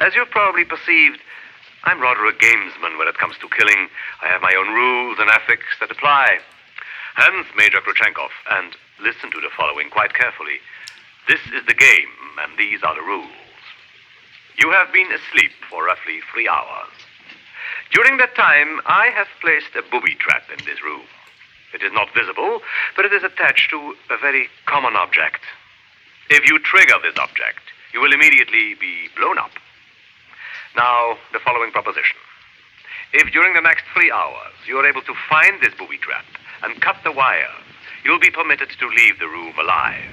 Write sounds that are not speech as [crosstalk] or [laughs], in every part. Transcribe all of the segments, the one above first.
As you've probably perceived, I'm rather a gamesman when it comes to killing. I have my own rules and ethics that apply. Hence, Major Khrushchenkov, and listen to the following quite carefully. This is the game, and these are the rules. You have been asleep for roughly three hours. During that time, I have placed a booby trap in this room. It is not visible, but it is attached to a very common object. If you trigger this object, you will immediately be blown up. Now, the following proposition. If during the next three hours you are able to find this booby trap and cut the wire, you'll be permitted to leave the room alive.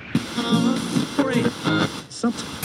Come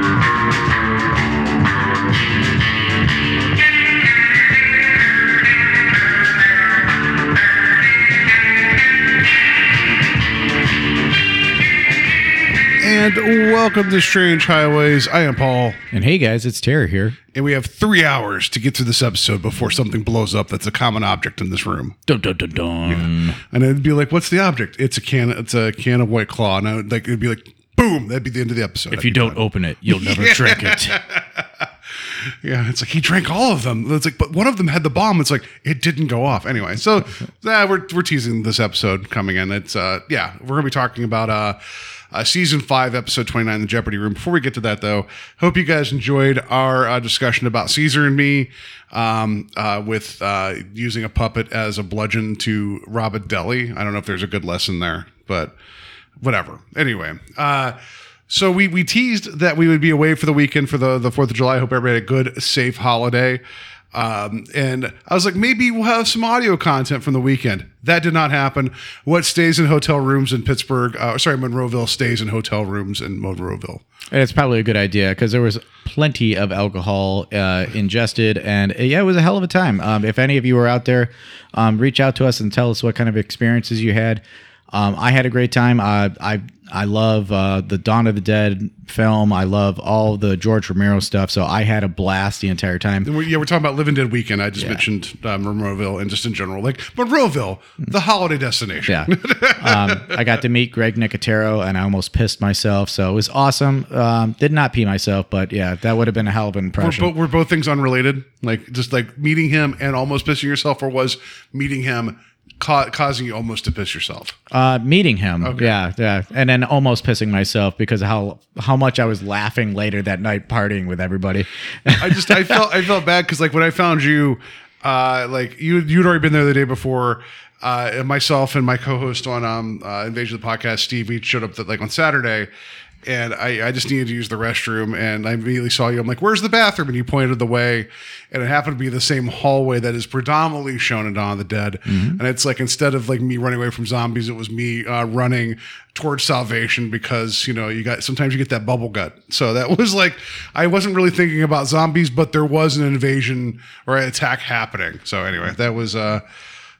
And welcome to Strange Highways. I am Paul, And hey guys, it's Terry here. and we have three hours to get through this episode before something blows up that's a common object in this room. Dun, dun, dun, dun. And it'd be like, "What's the object?" It's a can. It's a can of White Claw. And I would, like it'd be like, "Boom!" That'd be the end of the episode. If you don't open it, you'll never drink it. [laughs] yeah, it's like he drank all of them. It's like, but one of them had the bomb. It's like it didn't go off anyway. So, [laughs] yeah, we're we're teasing this episode coming in. It's uh, yeah, we're gonna be talking about uh. Uh, season 5 episode 29 the jeopardy room before we get to that though hope you guys enjoyed our uh, discussion about caesar and me um, uh, with uh, using a puppet as a bludgeon to rob a deli i don't know if there's a good lesson there but whatever anyway uh, so we we teased that we would be away for the weekend for the the Fourth of July. Hope everybody had a good, safe holiday. Um, and I was like, maybe we'll have some audio content from the weekend. That did not happen. What stays in hotel rooms in Pittsburgh? Uh, sorry, Monroeville stays in hotel rooms in Monroeville. And it's probably a good idea because there was plenty of alcohol uh, ingested, and uh, yeah, it was a hell of a time. Um, if any of you are out there, um, reach out to us and tell us what kind of experiences you had. Um, I had a great time. Uh, I I love uh, the Dawn of the Dead film. I love all the George Romero stuff. So I had a blast the entire time. And we, yeah, we're talking about Living Dead Weekend. I just mentioned uh, Monroeville and just in general, like Monroeville, the holiday destination. Yeah. um, I got to meet Greg Nicotero and I almost pissed myself. So it was awesome. Um, did not pee myself, but yeah, that would have been a hell of an Were, impression. bo- were both things unrelated? Like just like meeting him and almost pissing yourself, or was meeting him ca- causing you almost to piss yourself? Uh, meeting him, yeah, yeah, and then almost pissing myself because of how how much I was laughing later that night partying with everybody. I just I felt I felt bad because like when I found you, uh, like you you'd already been there the day before. Uh, and myself and my co-host on um uh, Invasion of the Podcast, Steve, we showed up that like on Saturday, and I, I just needed to use the restroom, and I immediately saw you. I'm like, "Where's the bathroom?" And you pointed the way, and it happened to be the same hallway that is predominantly shown in Dawn of the Dead. And it's like instead of like me running away from zombies, it was me uh, running towards salvation because you know you got sometimes you get that bubble gut. So that [laughs] was like I wasn't really thinking about zombies, but there was an invasion or an attack happening. So anyway, that was uh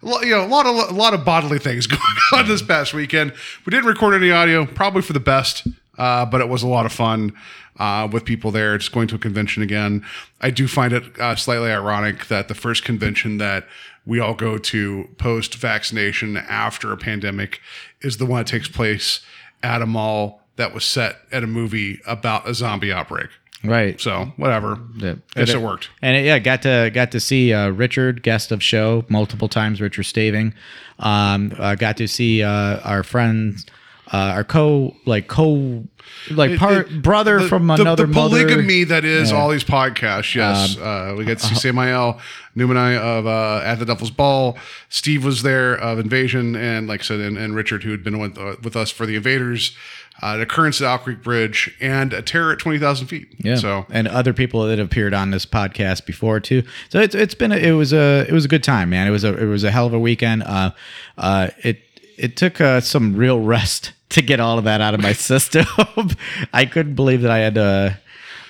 you know, a lot of a lot of bodily things [laughs] going on this past weekend. We didn't record any audio, probably for the best, uh, but it was a lot of fun uh, with people there. Just going to a convention again. I do find it uh, slightly ironic that the first convention that we all go to post vaccination after a pandemic is the one that takes place at a mall that was set at a movie about a zombie outbreak. right. So whatever. Yeah. Guess it worked. And it, yeah, got to got to see uh, Richard, guest of show, multiple times. Richard Staving. Um, uh, got to see uh, our friends, uh, our co like co like part It- brother the- from the- another the mother. polygamy that is all these podcasts. Yes, uh, we got. Samael Newman I of uh, at the Devil's Ball. Steve was there of Invasion, and like I said, and, and Richard who had been with, uh, with us for the Invaders. Uh, an occurrence at Owl Creek Bridge and a terror at twenty thousand feet. Yeah. So and other people that appeared on this podcast before too. So it's it's been a, it was a it was a good time, man. It was a it was a hell of a weekend. Uh, uh, it it took uh, some real rest to get all of that out of my system. [laughs] I couldn't believe that I had uh,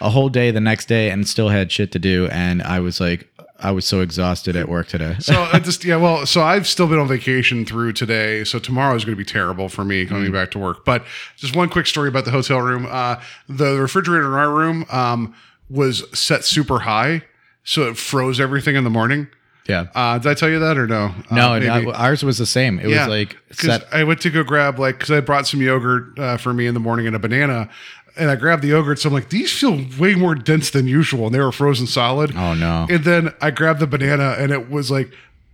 a whole day the next day and still had shit to do, and I was like. I was so exhausted at work today. So [laughs] I just yeah, well, so I've still been on vacation through today. So tomorrow is going to be terrible for me coming Mm-hmm. back to work. But just one quick story about the hotel room. Uh, the refrigerator in our room um, was set super high, so it froze everything in the morning. Yeah. Uh, did I tell you that or no? no, uh, no, ours was the same. It was like set. I went to go grab like because I brought some yogurt uh, for me in the morning and a banana, and I grabbed the yogurt. So I'm like, these feel way more dense than usual, and they were frozen solid. Oh, no. And then I grabbed the banana, and it was like.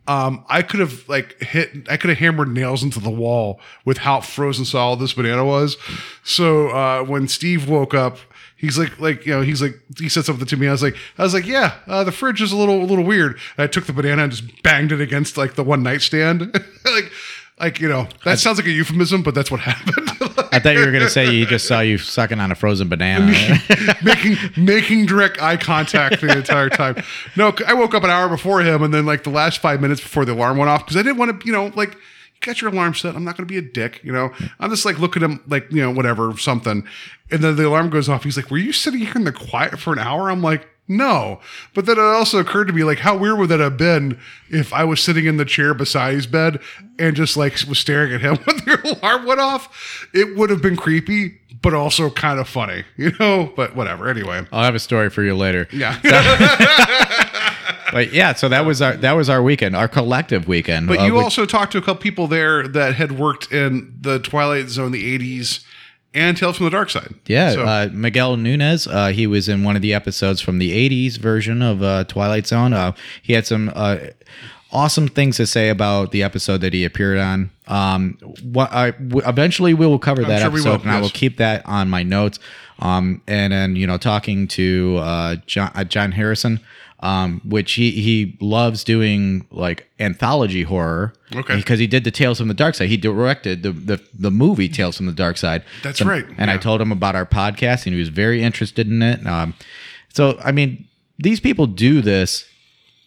Um, I could have like hit, I could have hammered nails into the wall with how frozen solid this banana was. So uh, when Steve woke up, he's like, like you know, he's like, he said something to me. I was like, I was like, yeah, uh, the fridge is a little, a little weird. And I took the banana and just banged it against like the one nightstand, [laughs] like, like you know, that sounds like a euphemism, but that's what happened. [laughs] I thought you were gonna say he just saw you sucking on a frozen banana. [laughs] making making direct eye contact the entire time. No, I woke up an hour before him, and then like the last five minutes before the alarm went off because I didn't want to, you know, like you got your alarm set. I'm not going to be a dick, you know. I'm just like looking at him, like you know, whatever, something, and then the alarm goes off. He's like, "Were you sitting here in the quiet for an hour?" I'm like. No, but then it also occurred to me like how weird would that have been if I was sitting in the chair beside his bed and just like was staring at him [laughs] when the alarm went off. It would have been creepy, but also kind of funny, you know. But whatever. Anyway, I'll have a story for you later. yeah. [laughs] [laughs] But yeah, so that was our that was our weekend, our collective weekend. But uh, you which- also talked to a couple people there that had worked in the Twilight Zone, the '80s, and Tales from the Dark Side. yeah, So- uh, Miguel Nunez. Uh, he was in one of the episodes from the '80s version of uh, Twilight Zone. Uh, he had some uh, awesome things to say about the episode that he appeared on. Um, what I w- eventually we will cover that sure episode, will, and I will keep that on my notes. Um, and then you know, talking to uh, John, uh, John Harrison. Um, which he he loves doing like anthology horror. Okay. Because he did the Tales from the Dark Side. He directed the the, the movie Tales from the Dark Side. That's So- right, And I told him about our podcast, and he was very interested in it. Um, so I mean, these people do this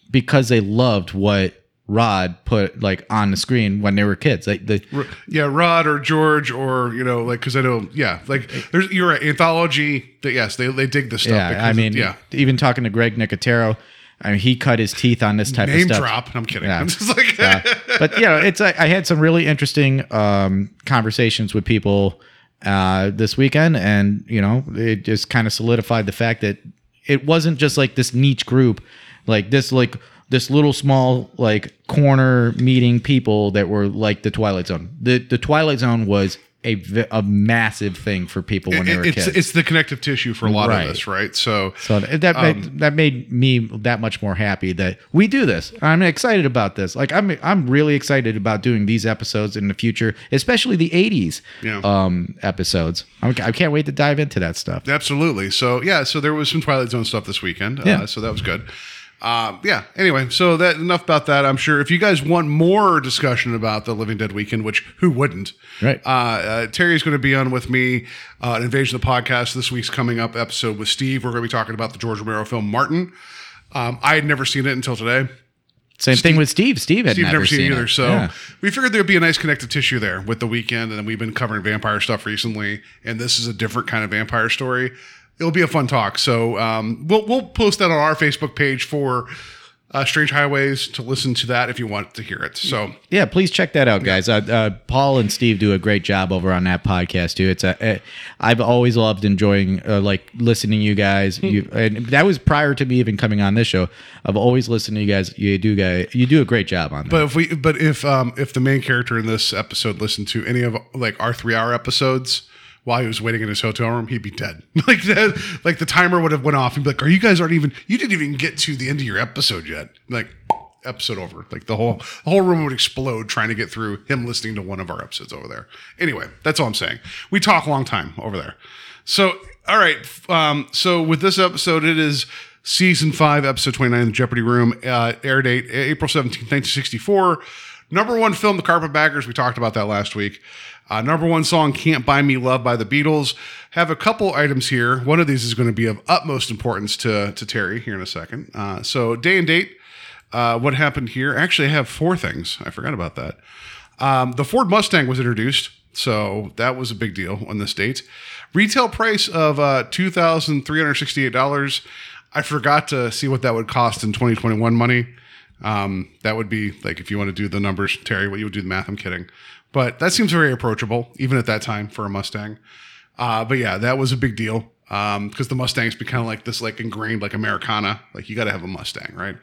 because they loved what Rod put like on the screen when they were kids. Like the yeah, Rod or George or you know, like because I know, yeah, like there's you're right, anthology. That yes, they they dig this stuff. yeah, because I of- mean, yeah, even talking to Greg Nicotero, I mean, he cut his teeth on this type name of stuff. Name drop. I'm kidding. Yeah. [laughs] I'm just like, Yeah. but you know, it's I I had some really interesting um, conversations with people uh, this weekend, and you know, it just kind of solidified the fact that it wasn't just like this niche group, like this like this little small like corner meeting people that were like the Twilight Zone. The the Twilight Zone was a, a massive thing for people when they were it's kids. it's the connective tissue for a lot Right. of us, right? So So that Um, made, that made me that much more happy that we do this. I'm excited about this. Like I'm I'm really excited about doing these episodes in the future, especially the '80s Yeah. um, episodes. I'm, I can't wait to dive into that stuff. Absolutely. So yeah, so there was some Twilight Zone stuff this weekend. Yeah. Uh, so that was good. Um, yeah. Anyway, so that enough about that. I'm sure if you guys want more discussion about the Living Dead weekend, which who wouldn't? Right. Uh, uh, Terry's going to be on with me uh, an Invasion of the Podcast. This week's coming up episode with Steve. We're going to be talking about the George Romero film Martin. Um, I had never seen it until today. Same thing with Steve. Steve had Steve never, never seen, it either. So Yeah. we figured there'd be a nice connective tissue there with the weekend, and then we've been covering vampire stuff recently, and this is a different kind of vampire story. It'll be a fun talk. So um, we'll we'll post that on our Facebook page for uh, Strange Highways to listen to that if you want to hear it. So Yeah, please check that out, guys. Uh, uh, Paul and Steve do a great job over on that podcast too. It's a, uh, I've always loved enjoying uh, like listening to you guys. Hmm. You and that was prior to me even coming on this show. I've always listened to you guys. You do guys, you do a great job on that. But if we, but if um, if the main character in this episode listened to any of like our three hour episodes while he was waiting in his hotel room, he'd be dead. [laughs] like that, like the timer would have went off. He'd be like, "Are you guys aren't even? You didn't even get to the end of your episode yet." Like, episode over. Like the whole the whole room would explode trying to get through him listening to one of our episodes over there. Anyway, that's all I'm saying. We talk a long time over there. So all right. Um, so with this episode, it is season five, episode 29, The Jeopardy Room, uh, air date April 17th, 1964. Number one film, The Carpetbaggers. We talked about that last week. Uh, number one song, Can't Buy Me Love by the Beatles. Have a couple items here. One of these is going to be of utmost importance to, to Terry here in a second. Uh, so, day and date. Uh, what happened here? Actually, I have four things. I forgot about that. Um, the Ford Mustang was introduced, so that was a big deal on this date. Retail price of uh, two thousand three hundred sixty-eight dollars. I forgot to see what that would cost in 2021 money. Um, that would be like if you want to do the numbers, Terry, what you would do the math. I'm kidding, but that seems very approachable even at that time for a Mustang. Uh, but yeah, that was a big deal because the Mustangs become like this, like ingrained, like Americana. Like you got to have a Mustang, right?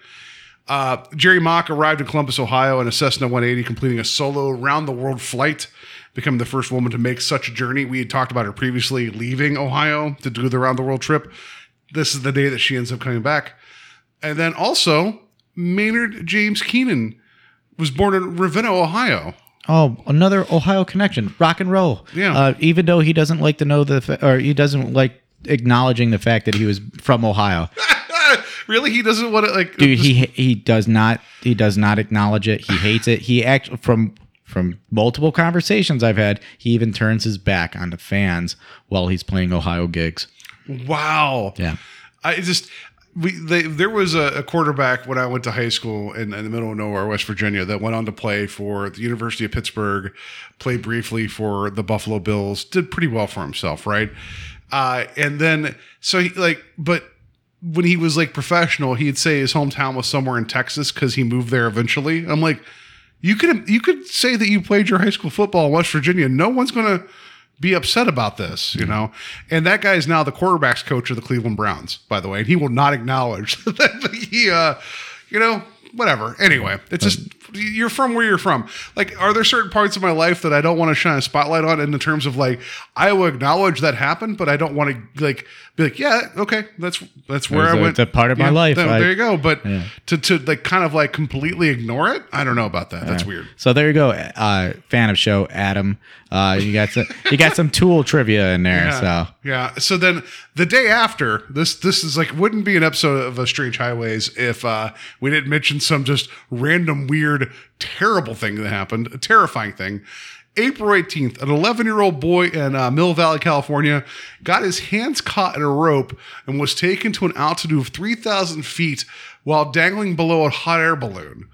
Uh, Jerrie Mock arrived in Columbus, Ohio in a Cessna 180, completing a solo round the world flight, becoming the first woman to make such a journey. We had talked about her previously leaving Ohio to do the round the world trip. This is the day that she ends up coming back. And then also, Maynard James Keenan was born in Ravenna, Ohio. Oh, another Ohio connection, rock and roll. Yeah. Uh, even though he doesn't like to know the, fa- or he doesn't like acknowledging the fact that he was from Ohio. [laughs] really? He doesn't want to like Dude, he he does not he does not acknowledge it. He hates it. He act from from multiple conversations I've had. He even turns his back on the fans while he's playing Ohio gigs. Wow. Yeah. I just we they, there was a, a quarterback when I went to high school in, in the middle of nowhere, West Virginia, that went on to play for the University of Pittsburgh, played briefly for the Buffalo Bills, did pretty well for himself, right? Uh, and then so he like, but when he was like professional, he'd say his hometown was somewhere in Texas because he moved there eventually. I'm like, you could you could say that you played your high school football in West Virginia. No one's gonna be upset about this, you know. And that guy is now the quarterbacks coach of the Cleveland Browns, by the way, and he will not [laughs] acknowledge [laughs] that he, uh, you know, whatever. Anyway, it's just you're from where you're from. Like, are there certain parts of my life that I don't want to shine a spotlight on in the terms of like I will acknowledge that happened, but I don't want to like be like, yeah, okay, that's that's where That's I a- went. a part of my life. There, I- there you go. But to to like kind of like completely ignore it, I don't know about that. That's weird. So there you go, uh, fan of show Adam. Uh, you got some you got some Tool trivia in there. Yeah. So yeah. So then the day after this, this is like wouldn't be an episode of a Strange Highways if uh, we didn't mention some just random weird terrible thing that happened, a terrifying thing. April 18th, an 11 year old boy in uh, Mill Valley, California, got his hands caught in a rope and was taken to an altitude of 3,000 feet while dangling below a hot air balloon.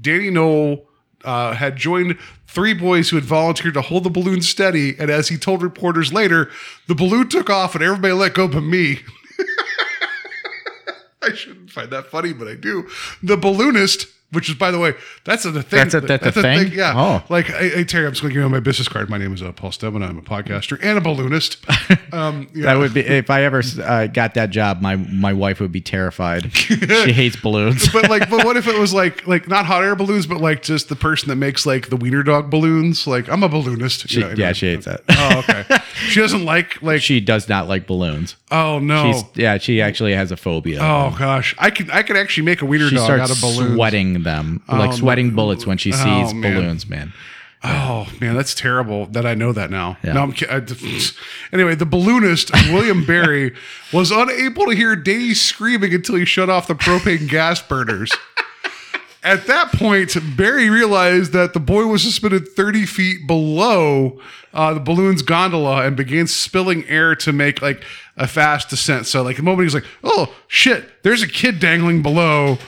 Danny Knoll uh, had joined three boys who had volunteered to hold the balloon steady. And as he told reporters later, the balloon took off and everybody let go but me. [laughs] I shouldn't find that funny, but I do. The balloonist, which is, by the way, that's a thing. That's a- that's a thing? Yeah. Oh. Like, hey, Terry, I'm just going to give you my business card. My name is uh, Paul Stebbin. I'm a podcaster and a balloonist. [laughs] Um, that would be if I ever uh, got that job. My my wife would be terrified. she [laughs] hates balloons. but like, but what if it was [laughs] like, like not hot air balloons, but like just the person that makes like the wiener dog balloons? Like, I'm a balloonist. She- You know, yeah, she hates that. Oh, okay. she doesn't like like. she does not like balloons. oh no. She's yeah, she actually has a phobia. oh gosh, I could I could actually make a wiener she dog out of balloons. sweating them, Oh, like sweating no. bullets when she Oh, sees man. balloons, man. Oh man, that's terrible that I know that now. Yeah. No, I'm ki- I, [laughs] anyway, the balloonist William [laughs] Barry was unable to hear Danny screaming until he shut off the propane gas burners. [laughs] At that point, Barry realized that the boy was suspended 30 feet below uh, the balloon's gondola and began spilling air to make like a fast descent. So, like, the moment he's like, oh shit, there's a kid dangling below.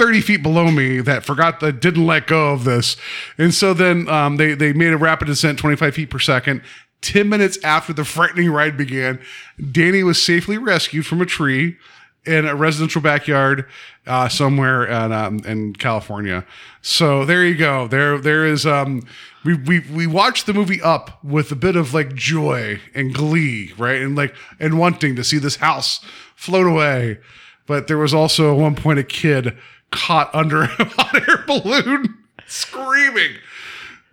30 feet below me that forgot that didn't let go of this. And so then um, they, they made a rapid descent 25 feet per second. 10 minutes after the frightening ride began, Danny was safely rescued from a tree in a residential backyard uh, somewhere in, um, in California. So there you go. There there is um we we we watched the movie Up with a bit of like joy and glee, right? And like and wanting to see this house float away. But there was also at one point a kid caught under a [laughs] hot air balloon screaming.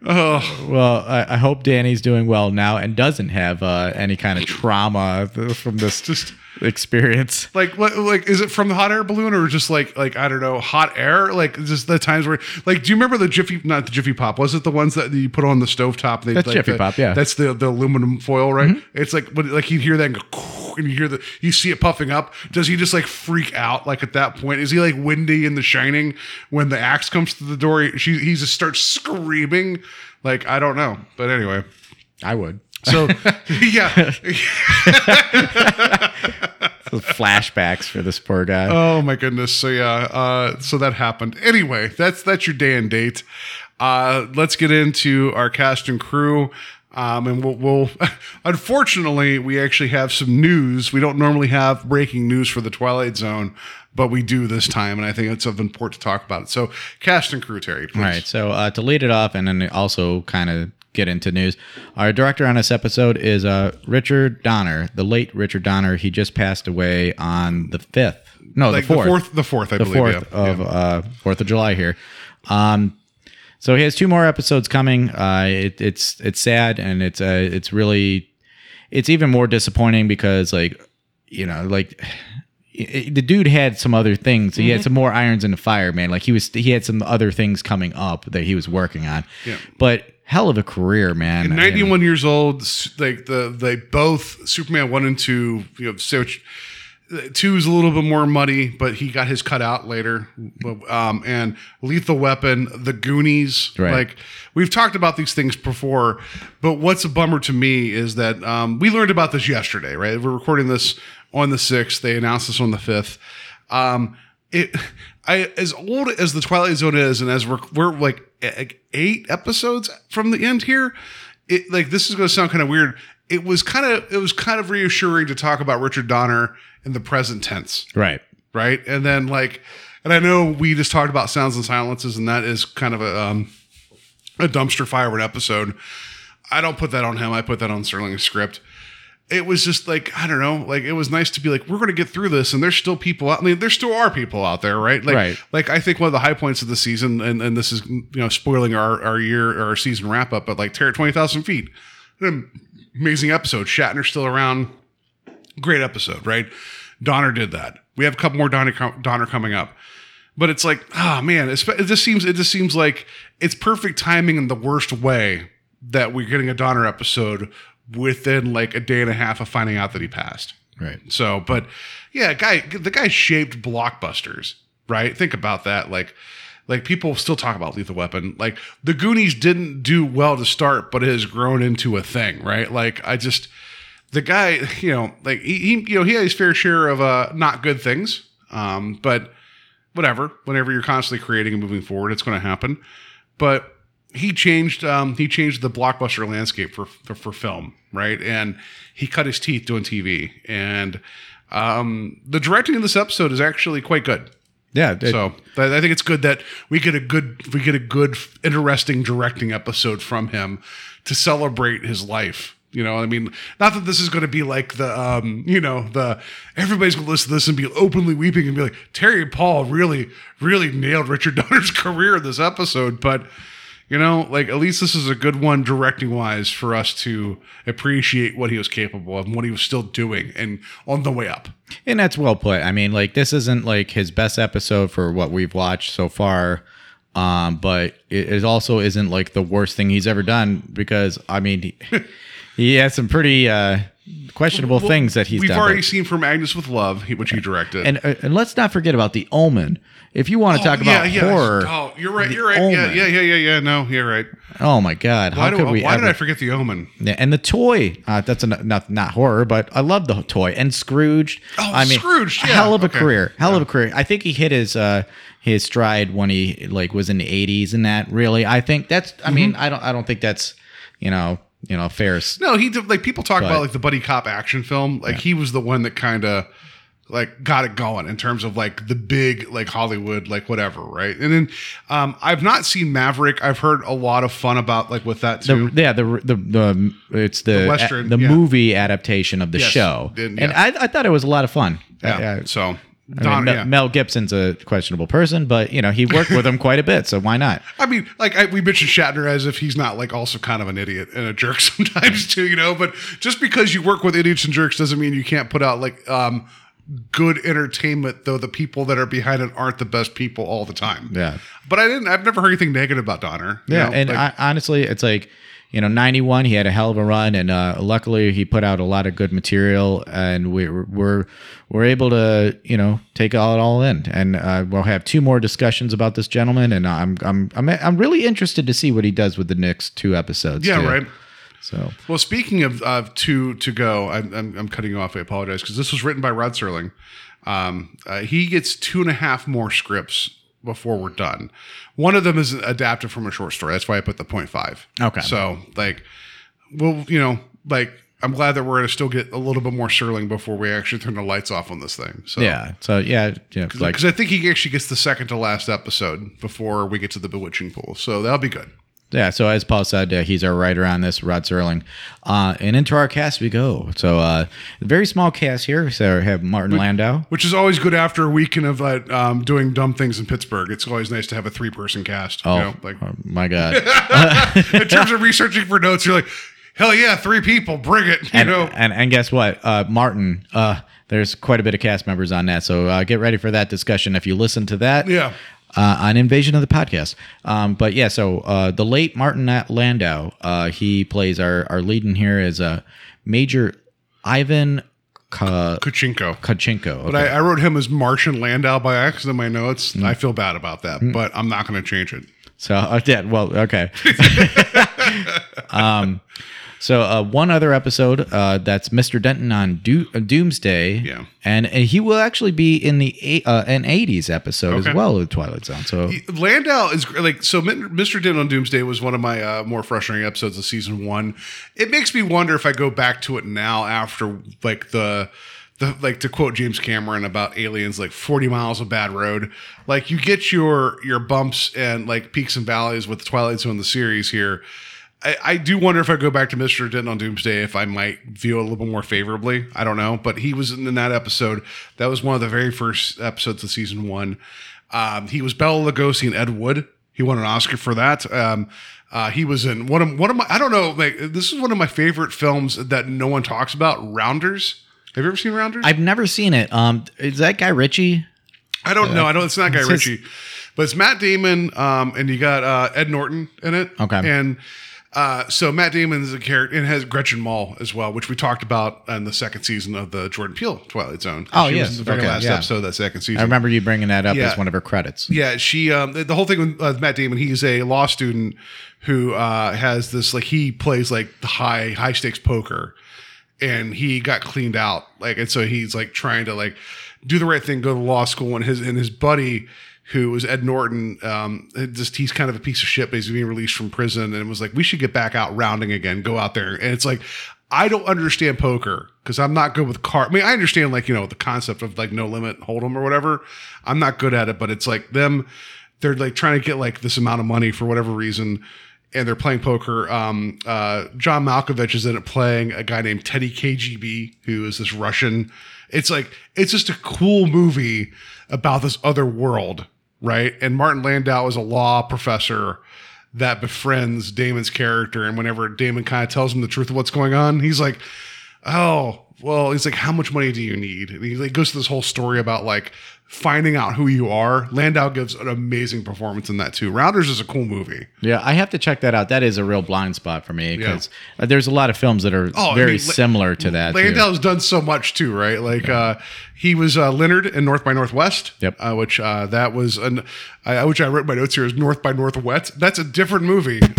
Oh, Well, I, I hope Danny's doing well now and doesn't have uh, any kind of trauma from this Just- experience. like what? Like is it from the hot air balloon or just like like I don't know hot air? Like just the times where like do you remember the Jiffy? Not the Jiffy Pop. Was it the ones that you put on the stovetop? They, That's like Jiffy the- Pop, yeah. Mm-hmm. That's the the aluminum foil, right? It's like when like you hear that and go, and you hear the you see it puffing up. Does he just like freak out? Like at that point, is he like Wendy in The Shining when the axe comes to the door? He, she he just starts screaming. Like I don't know, but anyway. I would. So [laughs] [laughs] yeah, [laughs] flashbacks for this poor guy. Oh my goodness. So yeah, uh, so that happened. Anyway, that's that's your day and date. Uh, let's get into our cast and crew. Um, and we'll, we'll [laughs] unfortunately we actually have some news. We don't normally have breaking news for the Twilight Zone, but we do this time, and I think it's of important to talk about it. So cast and crew, Terry. Please. All right. So uh, to lead it off and then also kind of get into news, our director on this episode is uh, Richard Donner, the late Richard Donner. He just passed away on the 5th. No, Like the the 4th. fourth, the fourth, I the believe. 4th yeah. of Yeah. uh, 4th of July here. Um, so he has two more episodes coming. Uh, it, it's it's sad and it's uh, it's really it's even more disappointing because like you know like it- the dude had some other things. He Mm-hmm. had some more irons in the fire, man. Like he was he had some other things coming up that he was working on. Yeah. But hell of a career, man. And You know, 91 years old like the they both superman 1 and 2 you know so two is a little bit more muddy but he got his cut out later um and lethal weapon the goonies Right. like we've talked about these things before but what's a bummer to me is that um we learned about this yesterday right we're recording this on the 6th they announced this on the 5th um it i as old as the twilight zone is and as we're we're like eight episodes from the end here it like this is going to sound kind of weird. It was kind of it was kind of reassuring to talk about richard donner in the present tense. Right. right? And then like and i know we just talked about sounds and silences and that is kind of a um a dumpster fire of an episode. I don't put that on him. I put that on Serling's script it was just like I don't know, like it was nice to be like we're going to get through this, and there's still people out. I mean, there still are people out there, right? Like, Right. like I think one of the high points of the season, and, and this is you know spoiling our our year or our season wrap up, but like Terror twenty thousand feet, an amazing episode. Shatner's still around, great episode, right? Donner did that. We have a couple more Donner Donner coming up, but it's like, oh man, it just seems it just seems like it's perfect timing in the worst way that we're getting a Donner episode within like a day and a half of finding out that he passed. Right. So, but yeah, guy, the guy shaped blockbusters, right? Think about that. Like, like people still talk about Lethal Weapon. Like the Goonies didn't do well to start, but it has grown into a thing, right? Like I just, the guy, [laughs] you know, like he, he you know, he had his fair share of uh not good things. Um, but whatever. Whenever you're constantly creating and moving forward, it's going to happen. But he changed um, he changed the blockbuster landscape for, for for film, right? And he cut his teeth doing TV. And um, the directing in this episode is actually quite good. Yeah. it- So I I think it's good that we get a good we get a good interesting directing episode from him to celebrate his life. You know, I mean, not that this is going to be like the, um, you know, the everybody's going to listen to this and be openly weeping and be like, Terry Paul really, really nailed Richard Donner's [laughs] career in this episode. But you know, like at least this is a good one directing wise for us to appreciate what he was capable of and what he was still doing and on the way up. And that's well put. I mean, like this isn't like his best episode for what we've watched so far. Um, but it, it also isn't like the worst thing he's ever done because I mean he, [laughs] he has some pretty uh questionable Well, things that he's We've done. already but- seen from Agnes with Love, which he directed. and uh, and let's not forget about the Omen. If you want to talk Oh, yeah, about yeah. horror, Oh, you're right. You're right. Yeah, Omen. yeah, yeah, yeah, yeah. No, you're right. oh my god, Why, how do, could we why ever? did I forget the Omen? Yeah, and the toy. Uh, that's a, not not horror, but I love the toy. And Scrooge. Oh, I mean, Scrooged, yeah, hell of a okay. career. Hell of a career. I think he hit his uh his stride when he like was in the eighties and that. Really, I think that's. I mean, Mm-hmm. I don't. I don't think that's you know you know fair. No, he did, like people talk But- about like the buddy cop action film. Like he was the one that kind of like got it going in terms of like the big like Hollywood like whatever, right? And then um I've not seen Maverick. I've heard a lot of fun about like with that too. The, yeah, the the the it's the The Western, the yeah. movie adaptation of the Yes, show, and- and. I, I thought it was a lot of fun. yeah. So I mean, Don- Mel, yeah. Mel Gibson's a questionable person, but you know he worked with him quite a bit, so why not? [laughs] I mean, like I, we mentioned Shatner as if he's not like also kind of an idiot and a jerk [laughs] sometimes too, you know. But just because you work with idiots and jerks doesn't mean you can't put out like um, good entertainment. Though the people that are behind it aren't the best people all the time. Yeah. But I didn't. I've never heard anything negative about Donner. you Yeah, know, and like- I, honestly, it's like you know, ninety one. He had a hell of a run, and uh, luckily he put out a lot of good material, and we we're we're, we're able to you know take all it all in, and uh, we'll have two more discussions about this gentleman, and I'm I'm I'm I'm really interested to see what he does with the next two episodes. yeah, too. right. So Well, speaking of of two to go, I'm, I'm, I'm cutting you off. I apologize because this was written by Rod Serling. Um, uh, he gets two and a half more scripts before we're done. One of them is adapted from a short story. That's why I put the point five. Okay. So like, well, you know, like I'm glad that we're gonna still get a little bit more Serling before we actually turn the lights off on this thing. So yeah, so yeah, yeah, like because I think he actually gets the second to last episode before we get to the bewitching pool. So that'll be good. Yeah, so as Paul said, uh, he's our writer on this, Rod Serling. Uh, and into our cast we go. So, uh, very small cast here. So, we have Martin Landau. Which is always good after a weekend of uh, um, doing dumb things in Pittsburgh. It's always nice to have a three person cast. Oh, You know, like oh my God. [laughs] in terms of researching for notes, you're like, hell yeah, three people, bring it. You and, know, and, and guess what? Uh, Martin, uh, there's quite a bit of cast members on that. So, uh, get ready for that discussion if you listen to that. yeah. Uh, on Invasion of the Podcast. Um, but yeah, so uh, the late Martin Landau, uh, he plays our, our lead in here as uh, Major Ivan Ka- Kuchinko. Kachenko. But I, I wrote him as Martian Landau by accident in my notes. Mm. I feel bad about that, but I'm not going to change it. So [laughs] yeah, well, okay. [laughs] [laughs] um, so uh, one other episode uh, that's Mr. Denton on Do- uh, Doomsday. Yeah. and, and he will actually be in the eight, uh, an '80s episode Okay. as well of Twilight Zone. So Landau is like so. Mr. Denton on Doomsday was one of my uh, more frustrating episodes of season one. It makes me wonder if I go back to it now after like the the like to quote James Cameron about aliens, like forty miles of bad road. Like you get your your bumps and like peaks and valleys with the Twilight Zone the series here. I, I do wonder if I go back to Mr. Denton on Doomsday if I might view it a little bit more favorably. I don't know, but he was in that episode. That was one of the very first episodes of season one. Um, he was Bela Lugosi and Ed Wood. He won an Oscar for that. Um, uh, he was in one of one of my. I don't know. Like this is one of my favorite films that no one talks about. Rounders. Have you ever seen Rounders? I've never seen it. Um, is that guy Ritchie? I don't know. I know it's not Guy It's his- Ritchie, but it's Matt Damon, um, and you got uh, Ed Norton in it. Okay. And uh, so Matt Damon is a character and has Gretchen Mol as well, which we talked about in the second season of the Jordan Peele Twilight Zone. Oh, she yes. was in the very Okay, last yeah. episode of that second season. I remember you bringing that up Yeah. as one of her credits. Yeah, she um the, the whole thing with uh, Matt Damon, he's a law student who uh has this like he plays like the high high stakes poker and he got cleaned out. Like and so he's like trying to like do the right thing, go to law school and his and his buddy who was Ed Norton, um, just he's kind of a piece of shit, but he's being released from prison and was like, we should get back out rounding again, go out there. And it's like, I don't understand poker because I'm not good with card. I mean, I understand like, you know, the concept of like no limit hold'em or whatever. I'm not good at it, but it's like them, they're like trying to get like this amount of money for whatever reason. And they're playing poker. Um, uh, John Malkovich is in it playing a guy named Teddy KGB, who is this Russian. It's like, it's just a cool movie about this other world, right? And Martin Landau is a law professor that befriends Damon's character. And whenever Damon kind of tells him the truth of what's going on, he's like, oh, well, he's like, how much money do you need? And he like, goes to this whole story about like finding out who you are. Landau gives an amazing performance in that too. Rounders is a cool movie. Yeah, I have to check that out. That is a real blind spot for me because uh, there's a lot of films that are Oh, I very mean, similar to that. too. Landau's done so much too, right? Like uh, he was uh, Leonard in North by Northwest. Yep. Uh, which uh, that was an, I, which I wrote my notes here is North by Northwest. That's a different movie. [laughs]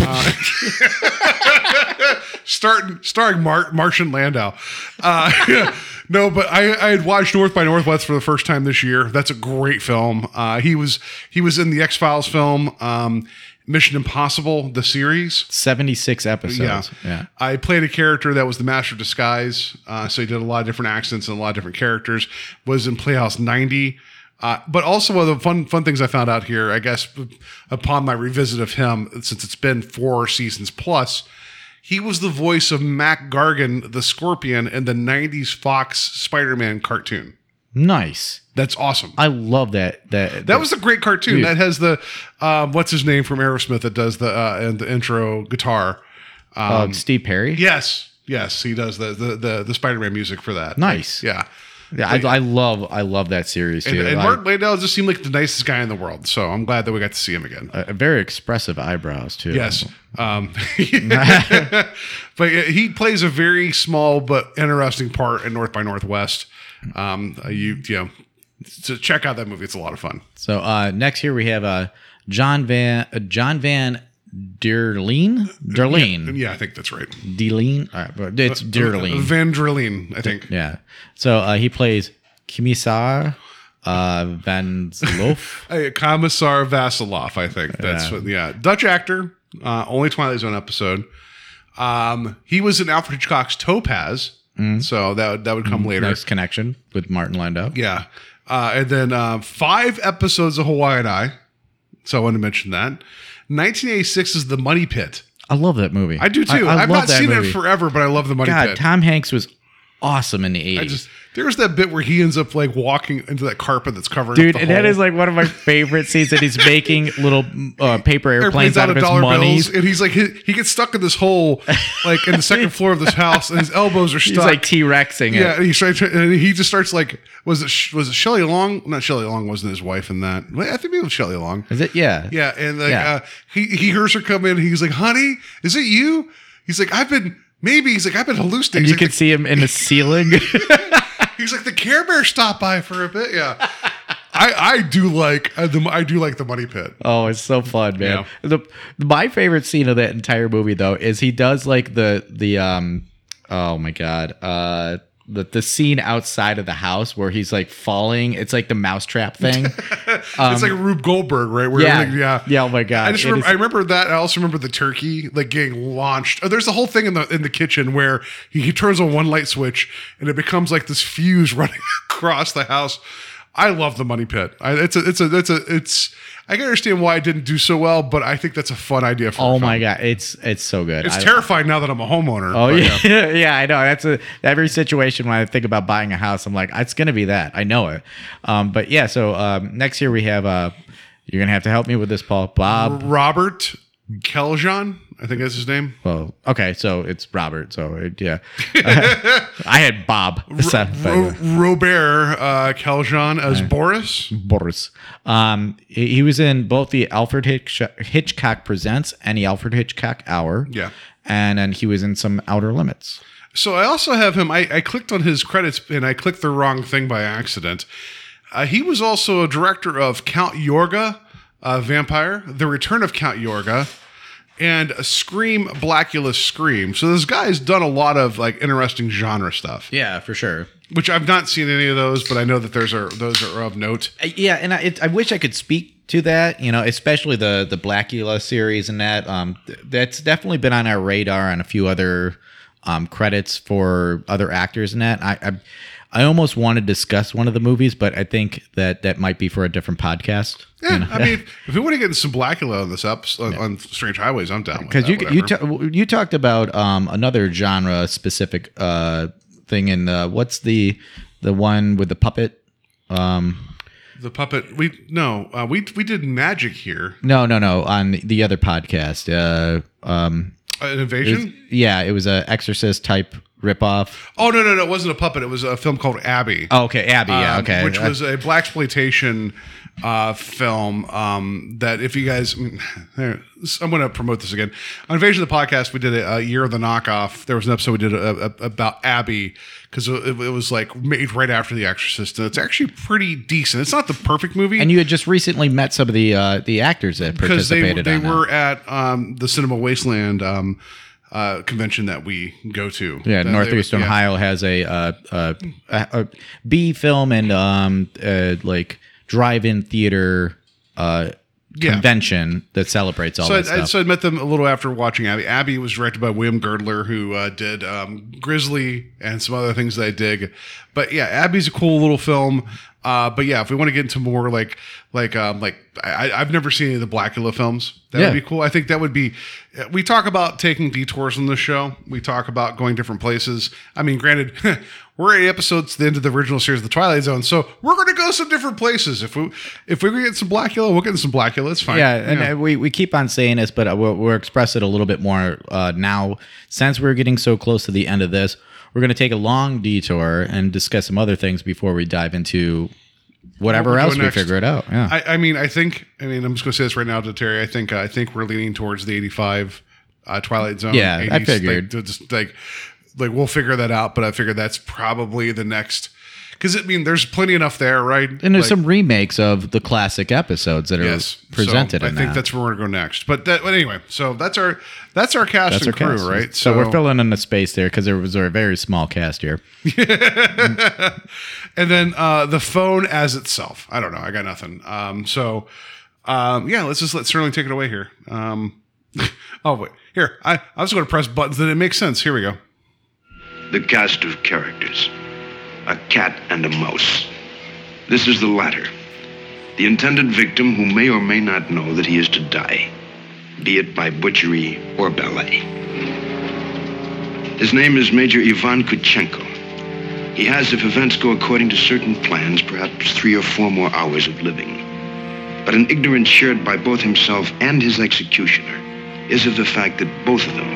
Starting starring Mar- Martian Landau. Uh, [laughs] no, but I, I had watched North by Northwest for the first time this year. That's a great film. Uh, he was he was in the X Files film, um, Mission Impossible, the series. 76 episodes. Yeah. yeah. I played a character that was the master of disguise. Uh, so he did a lot of different accents and a lot of different characters. Was in Playhouse 90. Uh, but also one of the fun fun things I found out here, I guess, upon my revisit of him, since it's been four seasons plus, he was the voice of Mac Gargan, the Scorpion, in the '90s Fox Spider-Man cartoon. Nice. That's awesome. I love that. That that was a great cartoon. Dude. That has the um, what's his name from Aerosmith that does the uh, and the intro guitar. uh, Steve Perry. Yes, yes, he does the the the, the Spider-Man music for that. Nice. Yeah. Yeah, I, I love I love that series And, too. and I- Mark Landau just seemed like the nicest guy in the world. So I'm glad that we got to see him again. uh, very expressive eyebrows too. Yes. Um, [laughs] [laughs] but he plays a very small but interesting part in North by Northwest. Um, uh, you, you know, so check out that movie. It's a lot of fun. So uh, next here we have uh, John Van uh, John Van Derleen Derleen Yeah, I think that's right. Deleen. All right, but it's Derleen. Vandrelin, I think. Yeah. So uh, he plays Kimisar uh, Van Zlof. [laughs] Hey, Commissar Vasilov, I think. That's Yeah. what, yeah. Dutch actor, uh, only Twilight Zone episode. Um, he was in Alfred Hitchcock's Topaz. So that, would- that would come later. nice connection with Martin Landau. Yeah. Uh, and then uh, five episodes of Hawaiian Eye. So I want to mention that. 1986 is The Money Pit. I love that movie. I do too. I, I, love not seen movie. it forever, but I love The Money God, Pit. Tom Hanks was awesome in the 80s. I just there's that bit where he ends up like walking into that carpet that's covered. Dude, and the that hole. is like one of my favorite scenes that he's making little uh, paper airplanes, out of his monies. bills, and he's like he, he gets stuck in this hole, like in the second floor of this house, and his elbows are stuck. [laughs] He's like T Rexing yeah, it. and he's trying to, and he just starts like, was it was it Shelley Long? Not Shelley Long wasn't his wife in that. I think it was Shelley Long. Is it? Yeah. Yeah, and like Yeah. uh, he he hears her come in. He's like, "Honey, is it you?" He's like, "I've been maybe." He's like, "I've been hallucinating." And you like, can see him in the ceiling. [laughs] he's like, "The Care Bear stopped by for a bit." Yeah, I I do like uh, the I do like the Money Pit. Oh, it's so fun, man. The my favorite scene of that entire movie though is he does like the the um oh my god. Uh the, the scene outside of the house where he's like falling. It's like the mousetrap thing. [laughs] it's like Rube Goldberg, right? Where Um, yeah. yeah, Yeah, oh my God. I just is- I remember that. I also remember the turkey like getting launched. Oh, there's a whole thing in the in the kitchen where he, he turns on one light switch and it becomes like this fuse [laughs] running across the house. I love the money pit. I, it's a it's a it's a it's. I can understand why it didn't do so well, but I think that's a fun idea for. oh my god, it's it's so good. It's I- terrifying now that I'm a homeowner. Oh but yeah, [laughs] yeah, I know. That's a every situation when I think about buying a house, I'm like, it's gonna be that. I know it. Um, but yeah, so um, next year we have uh, you're gonna have to help me with this, Paul. Bob. Robert Kelljan, I think that's his name. Well, okay, so it's Robert. So it, yeah, [laughs] I had Bob. So- Ro- [laughs] Robert uh, Kelljan as Boris. Boris. Um, he, he was in both the Alfred Hitch- Hitchcock Presents and the Alfred Hitchcock Hour. Yeah. and then he was in some Outer Limits. So I also have him. I, I clicked on his credits and I clicked the wrong thing by accident. Uh, he was also a director of Count Yorga, uh, Vampire, The Return of Count Yorga, and Scream, Blacula Scream. So this guy's done a lot of like interesting genre stuff, Yeah, for sure. which I've not seen any of those, but I know that there's are those are of note. Uh, Yeah, and I, it, I wish I could speak to that. You know, especially the the Blacula series and that. Um, th- that's definitely been on our radar and a few other um credits for other actors and that. I. I I almost want to discuss one of the movies, but I think that that might be for a different podcast. Yeah, you know? I mean, if we want to get some Blacula on this up on Strange Highways, I'm down because you you ta- you talked about um, another genre specific uh, thing in the what's the the one with the puppet the puppet. We no, uh, we we did magic here. no no no on the other podcast uh, um, An it was- invasion. yeah it was a exorcist type ripoff Oh no, no, no! It wasn't a puppet. It was a film called Abby. oh, okay abby yeah um, okay which was a black exploitation uh, film um, that if you guys, I mean, [laughs] there, I'm going to promote this again on Invasion of the Podcast. We did a, a year of the knockoff. There was an episode we did a, a, about Abby because it, it was like made right after The Exorcist, and it's actually pretty decent. It's not the perfect movie. and you had just recently met some of the uh, the actors that they participated they that. were at um, the Cinema Wasteland um, uh, convention that we go to. Yeah, Uh, they- Northeastern yeah. Ohio has a, uh, uh, a, a B film and um, uh, like drive-in theater uh, Yeah. convention that celebrates all So I, that I, stuff. so I met them a little after watching Abby. Abby was directed by William Girdler, who uh, did um, Grizzly and some other things that I dig. But yeah, Abby's a cool little film. Uh, but yeah, if we want to get into more like like um like I, I've never seen any of the Blacula films. That Yeah. would be cool. I think that would be. We talk about taking detours on the show. We talk about going different places. I mean, granted, [laughs] we're eight episodes to the end of the original series, of The Twilight Zone, so we're going to go some different places. If we if we get some Blacula, we'll get some Blacula. It's fine. Yeah, and uh, we, we keep on saying this, but uh, we'll, we'll express it a little bit more uh, now. Since we're getting so close to the end of this, we're going to take a long detour and discuss some other things before we dive into whatever we're else we next. figure it out. Yeah. I, I mean, I think. I mean, I'm just going to say this right now to Terry. I think. Uh, I think we're leaning towards the 85 uh, Twilight Zone. Yeah, I figured. Like, just like, like we'll figure that out. But I figure that's probably the next. Because I mean, there's plenty enough there, right? and there's Like, some remakes of the classic episodes that are yes presented So I in think that. that's where we're going to go next. But that. But anyway, so that's our that's our cast That's and our crew, cast. right? So, we're filling in the space there because there was a very small cast here. [laughs] and then uh, the phone as itself. I don't know. I got nothing. Um, so um, yeah, let's just let Sterling take it away here. Um, [laughs] oh wait, here I I was going to press buttons. Then it makes sense. Here we go. The cast of characters a cat and a mouse. This is the latter. The intended victim who may or may not know that he is to die, be it by butchery or ballet. His name is Major Ivan Kuchenko. He has, if events go according to certain plans, perhaps three or four more hours of living. But an ignorance shared by both himself and his executioner is of the fact that both of them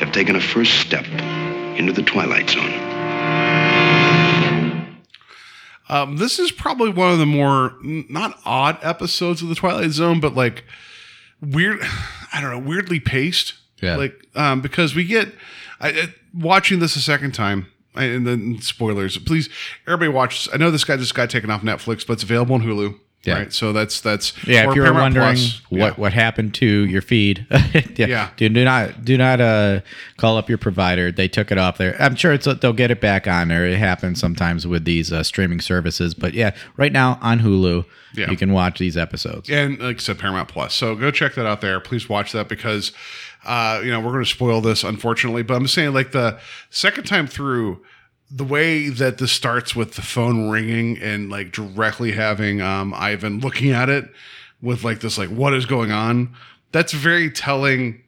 have taken a first step into the Twilight Zone. Um, this is probably one of the more not odd episodes of the Twilight Zone, but like weird. [sighs] I don't know, weirdly paced. Yeah. Like um, because we get I, I, watching this a second time. I- And then spoilers, please. Everybody watch. I know this guy just got taken off Netflix, but it's available on Hulu. Yeah. Right. So that's that's Yeah, if you're Paramount wondering Plus. what Yeah. what happened to your feed, [laughs] yeah, Yeah. Do, do not do not uh call up your provider. They took it off there. I'm sure it's they'll get it back on there. It happens sometimes with these uh, streaming services, but yeah, right now on Hulu, Yeah. you can watch these episodes. and like I said, Paramount Plus. So go check that out there. Please watch that because, uh, you know, we're going to spoil this, unfortunately. But I'm saying, like the second time through, the way that this starts with the phone ringing and like directly having um, Ivan looking at it with like this, like what is going on? That's very telling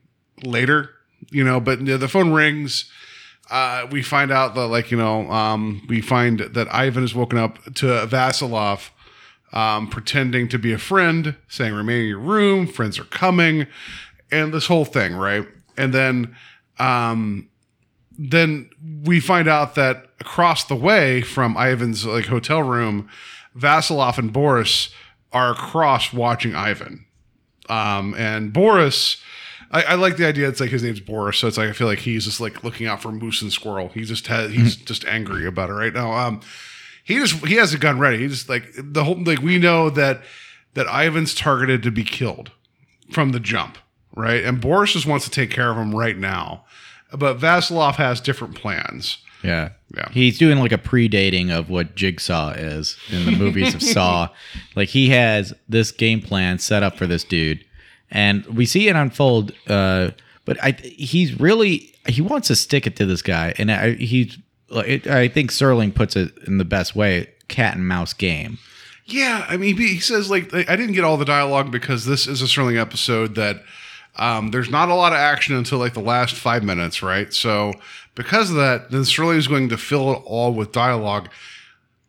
later, you know. But the phone rings. Uh, we find out that, like, you know, um, we find that Ivan is woken up to Vasilov um, pretending to be a friend, saying remain in your room, friends are coming, and this whole thing, right? And then um, then we find out that across the way from Ivan's like hotel room, Vasilov and Boris are across watching Ivan. Um, and Boris, I, I like the idea. It's like his name's Boris, so it's like I feel like he's just like looking out for moose and squirrel. He just has he's just angry about it right now. Um, he just he has a gun ready. He just like the whole like we know that that Ivan's targeted to be killed from the jump, right? And Boris just wants to take care of him right now, but Vasilov has different plans. Yeah. Yeah. He's doing like a predating of what Jigsaw is in the movies of Saw. [laughs] Like he has this game plan set up for this dude. And we see it unfold. Uh, but I he's really he wants to stick it to this guy. And I he's I think Serling puts it in the best way, cat and mouse game. Yeah, I mean, he he says like I didn't get all the dialogue because this is a Serling episode that um, there's not a lot of action until like the last five minutes, right? So because of that, then Serling is going to fill it all with dialogue.